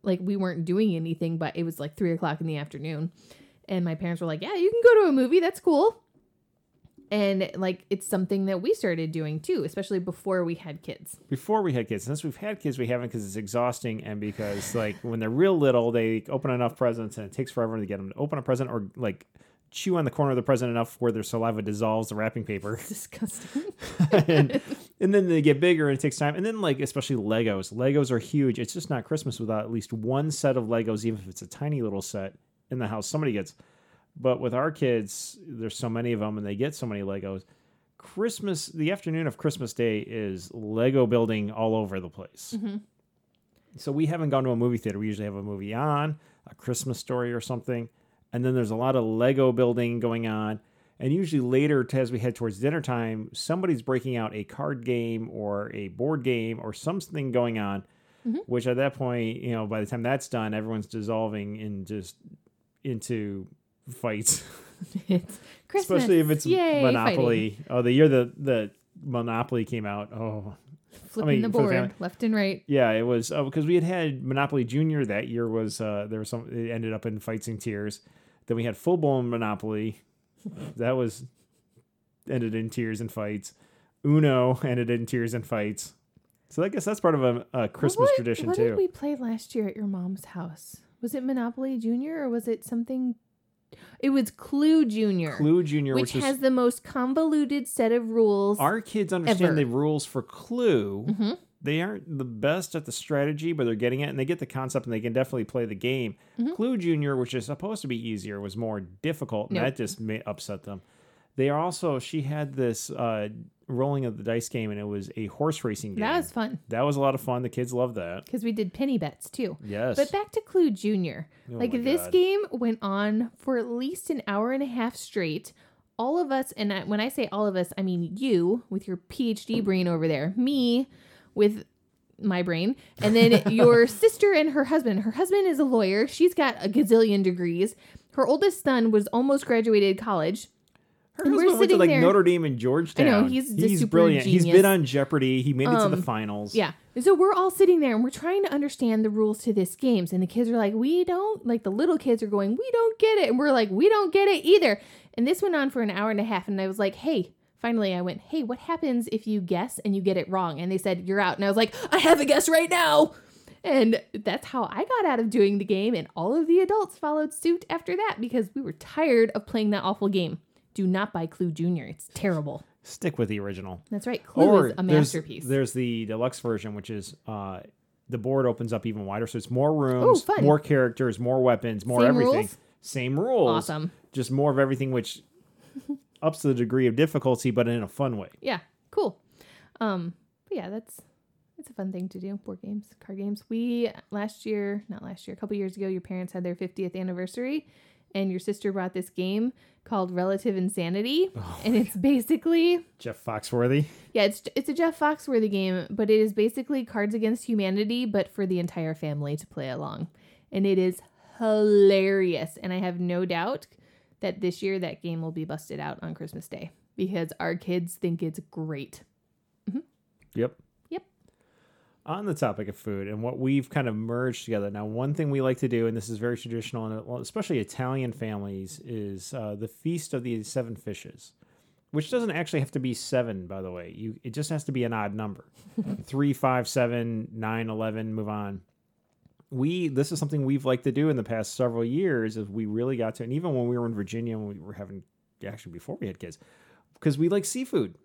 like we weren't doing anything, but it was like three o'clock in the afternoon, and my parents were like, "Yeah, you can go to a movie. That's cool." And like it's something that we started doing too, especially before we had kids. before we had kids. Since we've had kids, we haven't because it's exhausting and because like when they're real little, they open enough presents and it takes forever to get them to open a present or like chew on the corner of the present enough where their saliva dissolves the wrapping paper. Disgusting. and, and then they get bigger and it takes time. And then like especially Legos. Legos are huge. It's just not Christmas without at least one set of Legos, even if it's a tiny little set in the house somebody gets. But with our kids, there's so many of them and they get so many Legos. Christmas, the afternoon of Christmas Day is Lego building all over the place. Mm-hmm. So we haven't gone to a movie theater. We usually have a movie on, a Christmas story or something. And then there's a lot of Lego building going on. And usually later, as we head towards dinner time, somebody's breaking out a card game or a board game or something going on. Which at that point, you know, by the time that's done, everyone's dissolving in just into fights. it's Christmas. Especially if it's Yay, Monopoly. Oh, the year the the Monopoly came out. Oh, fighting. Flipping mean, the the board family. left and right. yeah, it was oh, because we had had Monopoly Junior that year. Was uh, there was some? It ended up in fights and tears. Then we had full blown Monopoly. that was ended in tears and fights. Uno ended in tears and fights. So I guess that's part of a, a Christmas what, tradition what too. What did we play last year at your mom's house? Was it Monopoly Junior or was it something? It was Clue Junior, Clue Junior, which, which, has is the most convoluted set of rules. our kids understand ever. the rules for Clue. Mhm. They aren't the best at the strategy, but they're getting it, and they get the concept, and they can definitely play the game. Mhm. Clue Junior, which is supposed to be easier, was more difficult, and Nope. that just may upset them. They are also she had this uh, rolling of the dice game, and it was a horse racing game. that was fun That was a lot of fun. The kids loved that. because we did penny bets too. Yes. But back to Clue Junior. Oh like this God. game went on for at least an hour and a half straight. All of us, and I, when I say all of us, I mean you with your PhD brain over there, me with my brain, and then your sister and her husband. Her husband is a lawyer. She's got a gazillion degrees. Her oldest son was almost graduated college. Her and we're husband went to sitting like there- Notre Dame and Georgetown. he's the super brilliant. He's genius. been on Jeopardy. He made it to Um, the finals. Yeah. So we're all sitting there and we're trying to understand the rules to this games. And the kids are like, we don't, like the little kids are going, we don't get it. And we're like, we don't get it either. And this went on for an hour and a half. And I was like, hey, finally I went, hey, what happens if you guess and you get it wrong? And they said, you're out. And I was like, I have a guess right now. And that's how I got out of doing the game. And all of the adults followed suit after that because we were tired of playing that awful game. Do not buy Clue Junior. It's terrible. Stick with the original. That's right. Clue or is a masterpiece. There's, the deluxe version, which is uh, the board opens up even wider, so it's more Ooh, rooms, fun. more characters, more weapons, more Same everything. rules? Same rules. awesome. Just more of everything, which ups the degree of difficulty, but in a fun way. Yeah, cool. Um, but yeah, that's it's a fun thing to do. Board games, card games. We last year, not last year, a couple years ago, your parents had their 50th anniversary, and your sister brought this game called Relative Insanity, and it's basically Jeff Foxworthy. yeah, it's it's a Jeff Foxworthy game, but it is basically Cards Against Humanity, but for the entire family to play along, and it is hilarious. And I have no doubt that this year that game will be busted out on Christmas Day because our kids think it's great. Yep. Yep. On the topic of food and what we've kind of merged together. Now, one thing we like to do, and this is very traditional, and especially Italian families, is uh, the feast of the seven fishes, which doesn't actually have to be seven, by the way. You it just has to be an odd number, three, five, seven, nine, eleven. Move on. We this is something we've liked to do in the past several years. Is we really got to, and even when we were in Virginia, when we were having actually before we had kids, because we like seafood.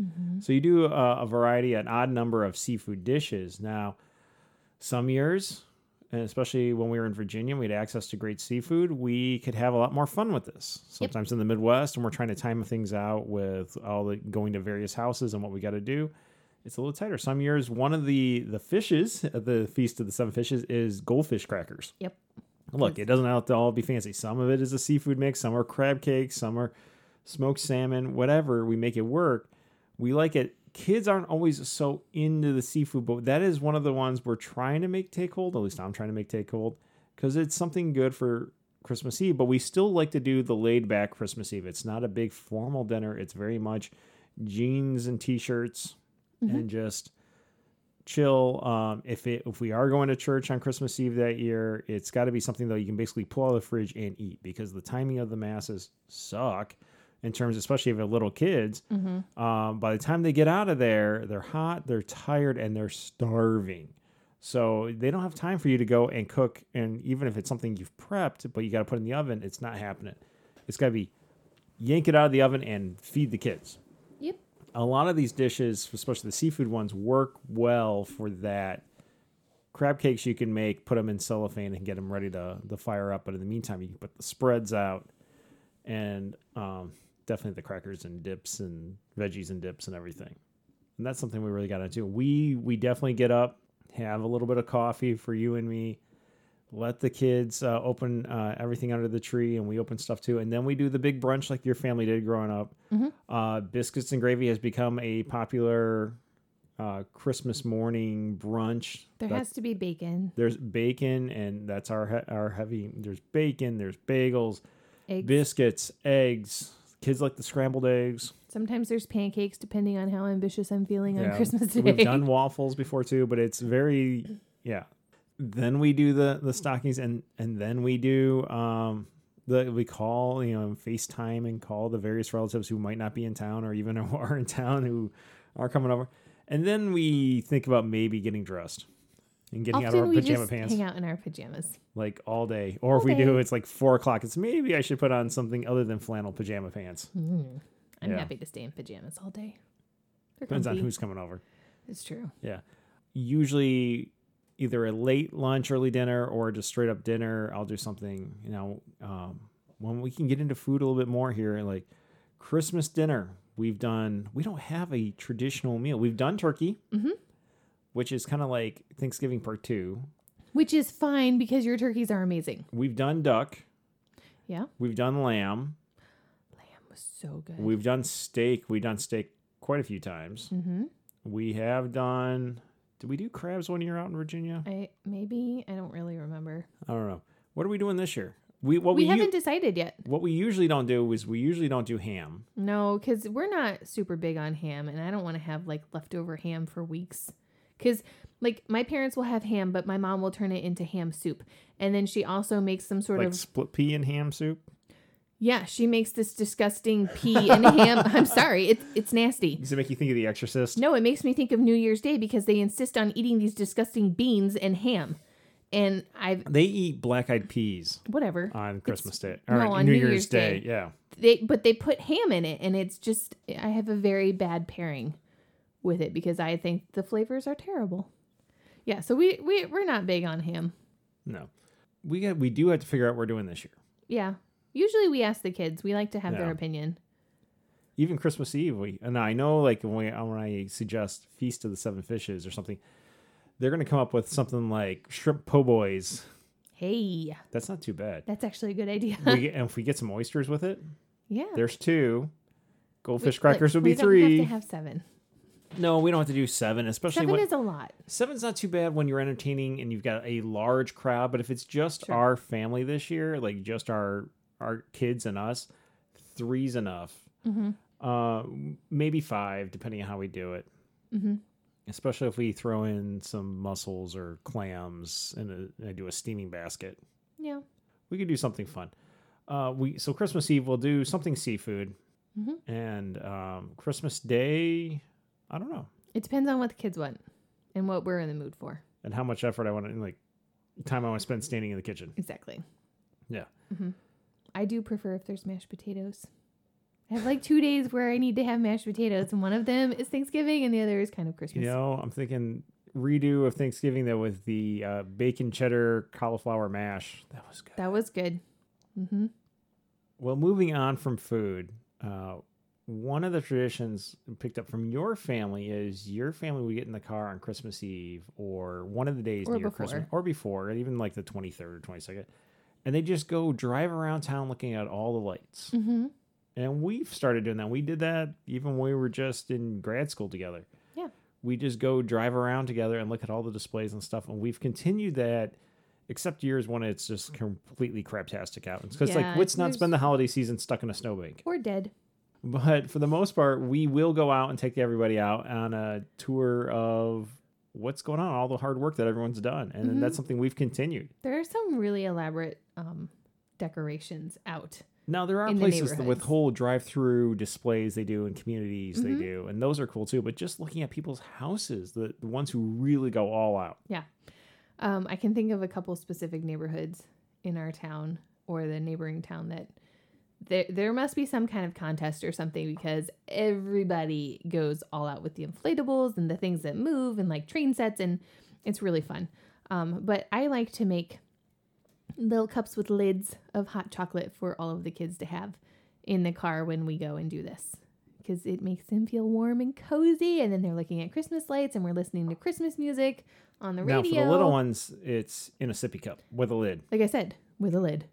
Mm-hmm. So you do a, a variety, an odd number of seafood dishes. Now, some years and especially when we were in Virginia, we had access to great seafood. We could have a lot more fun with this. Yep. Sometimes in the Midwest, and we're trying to time things out with all the going to various houses and what we got to do. It's a little tighter. Some years, one of the the fishes at the feast of the seven fishes is goldfish crackers. Yep. Look, it doesn't have to all be fancy. Some of it is a seafood mix. Some are crab cakes. Some are smoked salmon. Whatever, we make it work. We like it. Kids aren't always so into the seafood, but that is one of the ones we're trying to make take hold. At least I'm trying to make take hold because it's something good for Christmas Eve. But we still like to do the laid back Christmas Eve. It's not a big formal dinner. It's very much jeans and t-shirts and just chill. Um, if it if we are going to church on Christmas Eve that year, it's got to be something that you can basically pull out of the fridge and eat because the timing of the masses suck in terms, especially if you have little kids. Um, by the time they get out of there, they're hot, they're tired, and they're starving. So they don't have time for you to go and cook. And even if it's something you've prepped, but you got to put in the oven, it's not happening. It's got to be yank it out of the oven and feed the kids. A lot of these dishes, especially the seafood ones, work well for that. Crab cakes you can make, put them in cellophane and get them ready to, to fire up. But in the meantime, you can put the spreads out and um, definitely the crackers and dips and veggies and dips and everything. And that's something we really got to do. We we definitely get up, have a little bit of coffee for you and me. Let the kids uh, open uh, everything under the tree, and we open stuff too. And then we do the big brunch like your family did growing up. Uh, biscuits and gravy has become a popular uh, Christmas morning brunch. There has to be bacon, there's bacon, and that's our he- our heavy. There's bacon. There's bagels, eggs. biscuits, eggs. Kids like the scrambled eggs. Sometimes there's pancakes, depending on how ambitious I'm feeling on Christmas Day. We've done waffles before too, but it's very yeah. Then we do the the stockings, and and then we do um the we call you know FaceTime and call the various relatives who might not be in town or even who are in town who are coming over, and then we think about maybe getting dressed and getting out of our pajama pants hang out in our pajamas. like all day, or if All we do, it's like four o'clock. It's maybe I should put on something other than flannel pajama pants. Mm. I'm Yeah. happy to stay in pajamas all day. Depends on who's coming over. It's true. Yeah. Usually either a late lunch, early dinner, or just straight up dinner. I'll do something, you know, um, when we can get into food a little bit more here, like Christmas dinner. We've done, we don't have a traditional meal. We've done turkey, Mhm. which is kind of like Thanksgiving part two. Which is fine because your turkeys are amazing. We've done duck. Yeah. We've done lamb. Lamb was so good. We've done steak. We've done steak quite a few times. mm-hmm. We have done, did we do crabs one year out in Virginia? I maybe I don't really remember. I don't know. What are we doing this year? We what we we, haven't decided yet. what we usually don't do is we usually don't do ham. No, because we're not super big on ham, and I don't want to have like leftover ham for weeks. Because like my parents will have ham, but my mom will turn it into ham soup, and then she also makes some sort like of split pea and ham soup. Yeah. She makes this disgusting pea and ham. I'm sorry, it's it's nasty. Does it make you think of The Exorcist? No, it makes me think of New Year's Day because they insist on eating these disgusting beans and ham, and I've They eat black eyed peas whatever on Christmas Day no, on New, Year's. Day. Yeah, they but they put ham in it, and it's just I have a very bad pairing with it because I think the flavors are terrible. Yeah, so we we we're not big on ham. no, we got we do have to figure out what we're doing this year. Yeah, usually we ask the kids. We like to have their opinion. Even Christmas Eve, we and I know like when, we, when I suggest Feast of the Seven Fishes or something, they're gonna come up with something like shrimp po' boys. Hey, That's not too bad. that's actually a good idea. we get, and if we get some oysters with it, yeah, there's two. Goldfish We- crackers look, would be we don't three. Have to have seven. no, we don't have to do seven, especially Seven when is a lot. Seven's not too bad when you're entertaining and you've got a large crowd, but if it's just Sure. our family this year, like just our our kids and us, three's enough. Mm-hmm. Uh, maybe five, depending on how we do it. Mm-hmm. Especially if we throw in some mussels or clams and, I do a steaming basket, Yeah. we could do something fun. Uh, we so Christmas Eve we'll do something seafood, Mhm. and um, Christmas Day, I don't know. It depends on what the kids want and what we're in the mood for. and how much effort I want to like time I want to spend standing in the kitchen. Exactly. Yeah. hmm I do prefer if there's mashed potatoes. I have like two days where I need to have mashed potatoes, and one of them is Thanksgiving, and the other is kind of Christmas. You know, I'm thinking redo of Thanksgiving though with the uh, bacon cheddar cauliflower mash. That was good. That was good. Mm-hmm. Well, moving on from food, uh, one of the traditions picked up from your family is your family would get in the car on Christmas Eve or one of the days Or near Christmas or before, even like the 23rd or 22nd. And they just go drive around town looking at all the lights. Mm-hmm. And we've started doing that. We did that even when we were just in grad school together. Yeah. We just go drive around together and look at all the displays and stuff. And we've continued that, except years when it's just completely craptastic out. Because, Yeah, like, let's not spend the holiday season stuck in a snowbank. Or dead. But for the most part, we will go out and take everybody out on a tour of what's going on, all the hard work that everyone's done. And Mhm. that's something we've continued. There are some really elaborate um, decorations out. Now there are places with whole drive-through displays they do in communities they Mhm. do, and those are cool too. But just looking at people's houses, the, the ones who really go all out. Yeah, um, I can think of a couple specific neighborhoods in our town or the neighboring town that there there must be some kind of contest or something because everybody goes all out with the inflatables and the things that move and like train sets and it's really fun. Um, but I like to make little cups with lids of hot chocolate for all of the kids to have in the car when we go and do this because it makes them feel warm and cozy and then they're looking at christmas lights and we're listening to christmas music on the Now radio for the little ones, it's in a sippy cup with a lid. like I said, with a lid.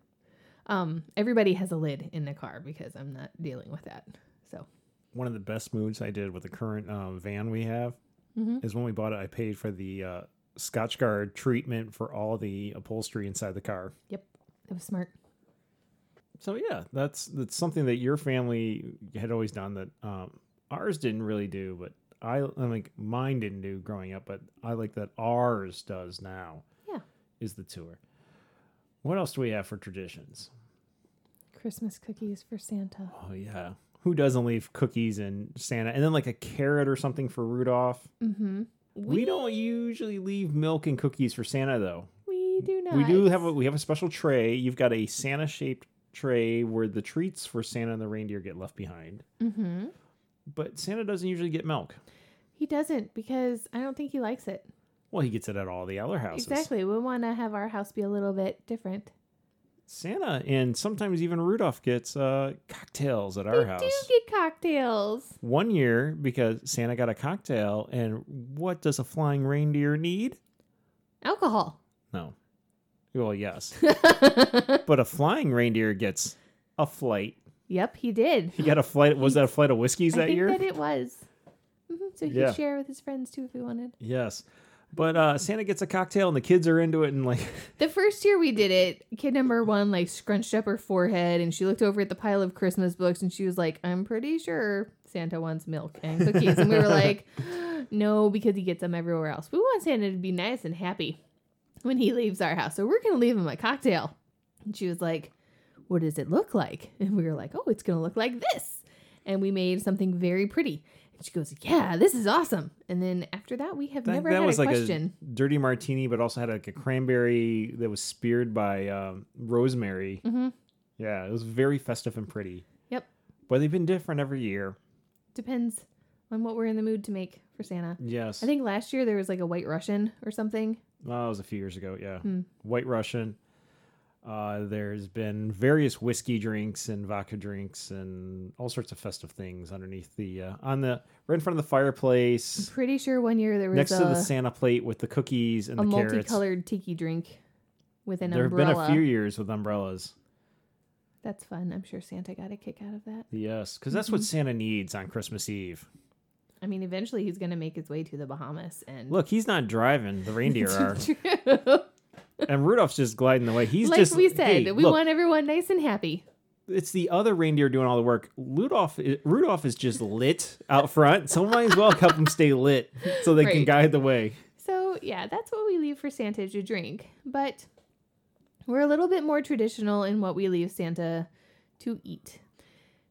Um, everybody has a lid in the car because I'm not dealing with that. So One of the best moves I did with the current um, van we have Mhm. is when we bought it. I paid for the uh, Scotchgard treatment for all the upholstery inside the car. Yep, that was smart. So yeah, that's that's something that your family had always done that um, ours didn't really do, but I, I like mine didn't do growing up, but I like that ours does now. Yeah. is the tour. What else do we have for traditions? Christmas cookies for Santa. Oh yeah, who doesn't leave cookies and Santa, and then like a carrot or something for Rudolph? Mm-hmm. We, don't usually leave milk and cookies for Santa though. We do not. We do have a we have a special tray. You've got a Santa shaped tray where the treats for Santa and the reindeer get left behind. Mm-hmm. But Santa doesn't usually get milk. He doesn't because I don't think he likes it. Well, he gets it at all the other houses. Exactly. We want to have our house be a little bit different. Santa and sometimes even Rudolph gets uh, cocktails at our we house. do get cocktails. One year, because Santa got a cocktail, and what does a flying reindeer need? Alcohol. No. Well, yes. but a flying reindeer gets a flight. yep, he did. He got a flight. Was that a flight of whiskeys I that think year? that it was. hmm So he Yeah. could share with his friends too if he wanted. Yes. But uh, Santa gets a cocktail, and the kids are into it, and like, The first year we did it, kid number one like scrunched up her forehead and she looked over at the pile of Christmas books and she was like, I'm pretty sure Santa wants milk and cookies. and we were like, no, because he gets them everywhere else. We want Santa to be nice and happy when he leaves our house. So we're going to leave him a cocktail. And she was like, What does it look like? And we were like, Oh, it's going to look like this. And we made something very pretty. And she goes, Yeah, this is awesome. And then after that, we have that, never that had was a like question. a dirty martini, but also had like a cranberry that was speared by um, rosemary. Mhm. Yeah, it was very festive and pretty. Yep. But they've been different every year. Depends on what we're in the mood to make for Santa. Yes. I think last year there was like a white Russian or something. Well, that was a few years ago. Yeah, Hmm. White Russian. Uh, there's been various whiskey drinks and vodka drinks and all sorts of festive things underneath the uh, on the right in front of the fireplace, Pretty sure one year there was next a, to the Santa plate with the cookies and a the carrots. multicolored tiki drink with an There have umbrella. been a few years with umbrellas. That's fun. I'm sure Santa got a kick out of that. Yes, because that's what Santa needs on Christmas Eve. I mean, eventually he's going to make his way to the Bahamas and Look, he's not driving; the reindeer are. And Rudolph's just gliding away. He's just like just we said, hey, we look, want everyone nice and happy. it's the other reindeer doing all the work. Rudolph, Rudolph is just lit out front, so might as well help him stay lit so they can guide the way. So yeah, that's what we leave for Santa to drink. But we're a little bit more traditional in what we leave Santa to eat.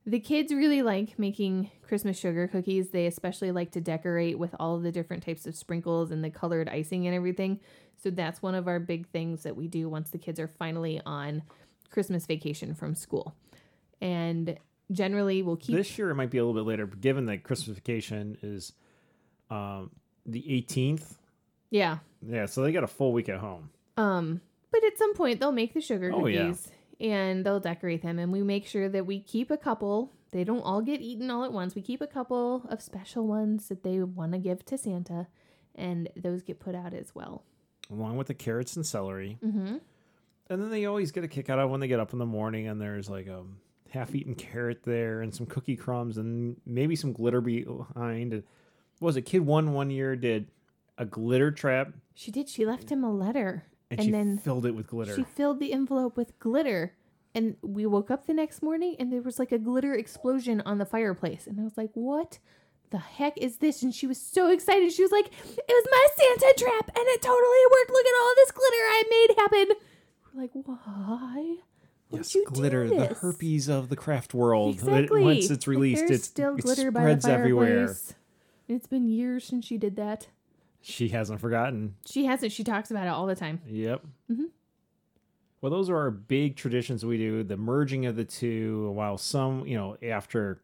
The kids really like making Christmas sugar cookies. They especially like to decorate with all the different types of sprinkles and the colored icing and everything. So that's one of our big things that we do once the kids are finally on Christmas vacation from school. And generally we'll keep This year it might be a little bit later, but given that Christmas vacation is um, the 18th Yeah. Yeah, so they got a full week at home. Um, but at some point they'll make the sugar cookies. Oh, yeah. And they'll decorate them and we make sure that we keep a couple. They don't all get eaten all at once. We keep a couple of special ones that they want to give to Santa and those get put out as well. along with the carrots and celery. Mhm. And then they always get a kick out of when they get up in the morning and there's like a half-eaten carrot there and some cookie crumbs and maybe some glitter behind. And what was it? Kid one one year did a glitter trap She did. She left him a letter and, And she then filled it with glitter. She filled the envelope with glitter. And we woke up the next morning and there was like a glitter explosion on the fireplace. And I was like, what the heck is this? And she was so excited. She was like, it was my Santa trap and it totally worked. Look at all this glitter I made happen. We're like, why? yes, you glitter, the this?" herpes of the craft world. It- Exactly. once it's released, it's still it glitter by the spreads everywhere. fireplace. It's been years since she did that. She hasn't forgotten. She hasn't. She talks about it all the time. Yep. Mhm. Well, those are our big traditions we do. The merging of the two. While some, you know, after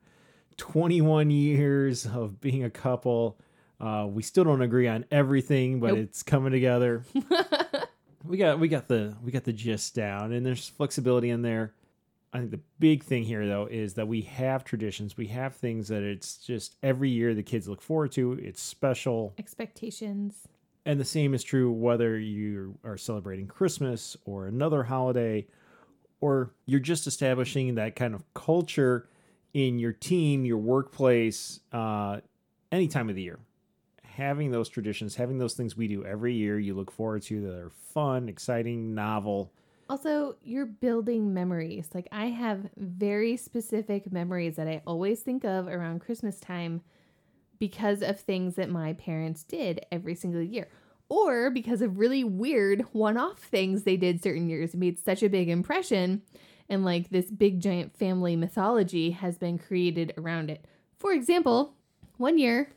21 years of being a couple, uh, we still don't agree on everything, but Nope. it's coming together. we got we got the we got the gist down, and there's flexibility in there. I think the big thing here, though, is that we have traditions. We have things that it's just every year the kids look forward to. It's special. Expectations. And the same is true whether you are celebrating Christmas or another holiday, or you're just establishing that kind of culture in your team, your workplace, uh, any time of the year. Having those traditions, having those things we do every year, you look forward to that are fun, exciting, novel. Also, you're building memories. Like I have very specific memories that I always think of around Christmas time because of things that my parents did every single year. Or because of really weird one-off things they did certain years. It made such a big impression and like this big giant family mythology has been created around it. For example, one year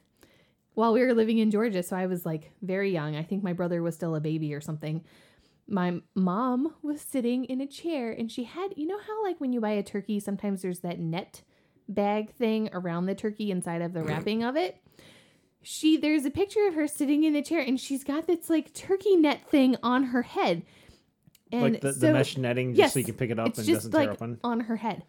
while we were living in Georgia, so I was like very young. I think my brother was still a baby or something my mom was sitting in a chair and she had you know how like when you buy a turkey sometimes there's that net bag thing around the turkey inside of the wrapping of it? She there's a picture of her sitting in the chair and she's got this like turkey net thing on her head. And like the, so the mesh netting, just so you can pick it up and just doesn't like tear open. on her head.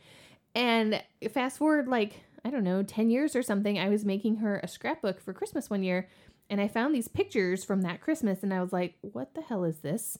And fast forward like i don't know 10 years or something i was making her a scrapbook for christmas one year and i found these pictures from that christmas and i was like what the hell is this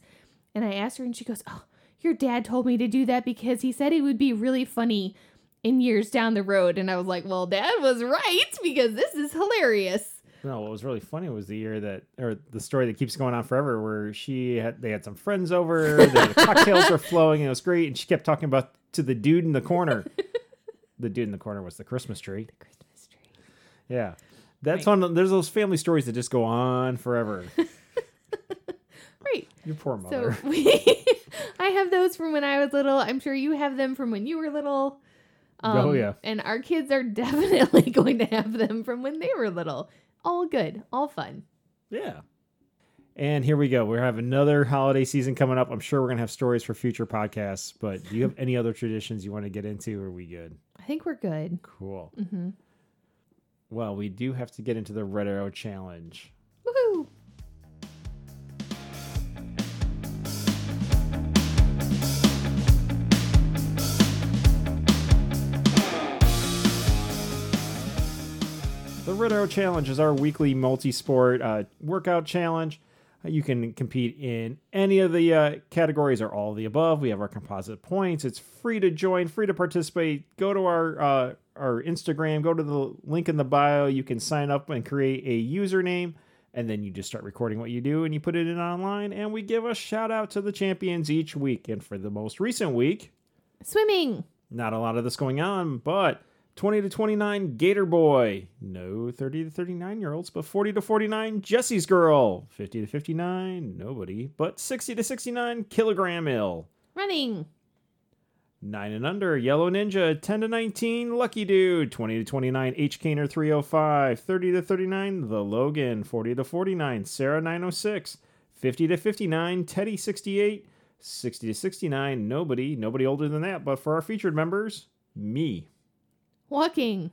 and I asked her, and she goes, Oh, your dad told me to do that because he said it would be really funny in years down the road. And I was like, Well, dad was right because this is hilarious. No, what was really funny was the year that, or the story that keeps going on forever, where she had they had some friends over, the cocktails were flowing, and it was great, and she kept talking about to the dude in the corner. the dude in the corner was the Christmas tree. The Christmas tree. Yeah, that's Right. one. There's those family stories that just go on forever. Right. Your poor mother. So we, I have those from when I was little. I'm sure you have them from when you were little. Um, Oh, yeah. And our kids are definitely going to have them from when they were little. All good, all fun. yeah. And here we go. We have another holiday season coming up. I'm sure we're gonna have stories for future podcasts. But do you have any other traditions you want to get into? Or are we good? I think we're good. Cool. hmm Well, we do have to get into the Red Arrow Challenge. Woohoo! Red Challenge is our weekly multi-sport uh, workout challenge. Uh, You can compete in any of the uh, categories or all of the above. We have our composite points. It's free to join, free to participate. Go to our uh, our Instagram. Go to the link in the bio. You can sign up and create a username, and then you just start recording what you do and you put it in online. And we give a shout out to the champions each week. And for the most recent week, Swimming. not a lot of this going on, but 20 to 29 Gator Boy. No 30 to 39 year olds, but 40 to 49 Jesse's Girl. 50 to 59 nobody, but 60 to 69 Kilogram Ill. Running. 9 and under Yellow Ninja. 10 to 19 Lucky Dude. 20 to 29 H Caner 305. 30 to 39 The Logan. 40 to 49 Sarah 906. 50 to 59 Teddy 68. 60 to 69 nobody, nobody older than that, but for our featured members, me. Walking.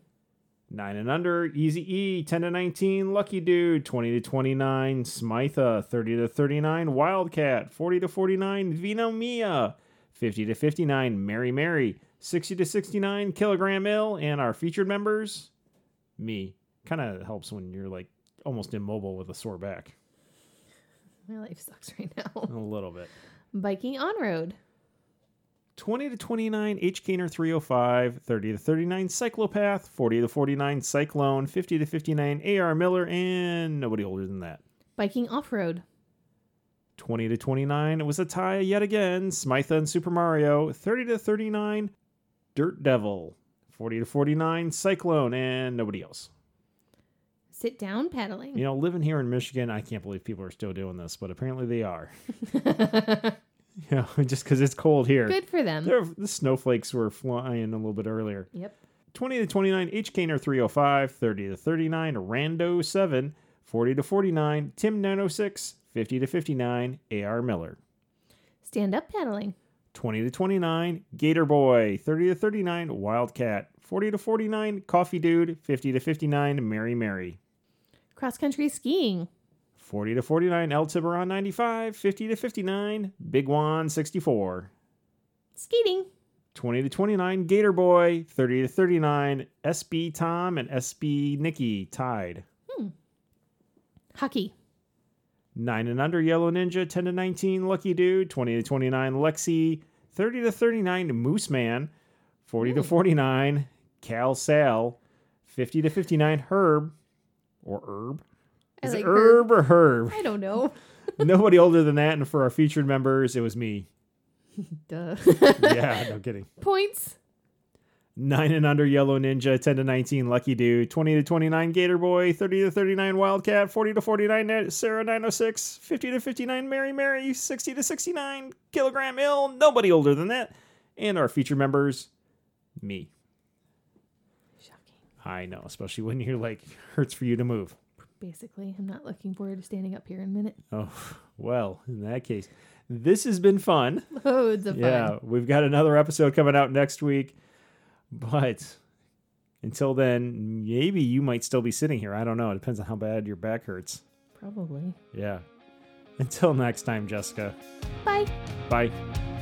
Nine and under, Easy E, 10 to 19, Lucky Dude, 20 to 29, Smitha, 30 to 39, Wildcat, 40 to 49, Vino Mia, 50 to 59, Mary Mary, 60 to 69, Kilogram Ill, and our featured members, me. Kind of helps when you're like almost immobile with a sore back. My life sucks right now. A little bit. Biking on road. 20 to 29, H. Gainer 305, 30 to 39, Cyclopath, 40 to 49, Cyclone, 50 to 59, A.R. Miller, and nobody older than that. Biking off road. 20 to 29, it was a tie yet again, Smitha and Super Mario, 30 to 39, Dirt Devil, 40 to 49, Cyclone, and nobody else. Sit down paddling. You know, living here in Michigan, I can't believe people are still doing this, but apparently they are. Know, just because it's cold here. Good for them. There, the snowflakes were flying a little bit earlier. Yep. 20 to 29, H. Kaner 305, 30 to 39, Rando 7, 40 to 49, Tim 906, 50 to 59, A.R. Miller. Stand up paddling. 20 to 29, Gator Boy, 30 to 39, Wildcat, 40 to 49, Coffee Dude, 50 to 59, Mary Mary. Cross country skiing. 40 to 49, El Tiburon 95, 50 to 59, Big Juan 64. Skating. 20 to 29, Gator Boy, 30 to 39, SB Tom and SB Nikki tied. Hmm. Hockey. 9 and under, Yellow Ninja, 10 to 19, Lucky Dude, 20 to 29, Lexi, 30 to 39, Moose Man, 40 to 49, Cal Sal, 50 to 59, Herb, or Herb. Is like it Herb or Herb? I don't know. Nobody older than that. And for our featured members, it was me. Duh. Yeah, no kidding. Points. 9 and under, Yellow Ninja, 10 to 19, Lucky Dude, 20 to 29, Gator Boy, 30 to 39, Wildcat, 40 to 49, Sarah 906, 50 to 59, Mary Mary, 60 to 69, Kilogram Ill, nobody older than that. And our featured members, me. Shocking. I know, especially when you're like, hurts for you to move. Basically, I'm not looking forward to standing up here in a minute. Oh, well, in that case, this has been fun. Loads of fun. Yeah, we've got another episode coming out next week. But until then, maybe you might still be sitting here. I don't know. It depends on how bad your back hurts. Probably. Yeah. Until next time, Jessica. Bye. Bye.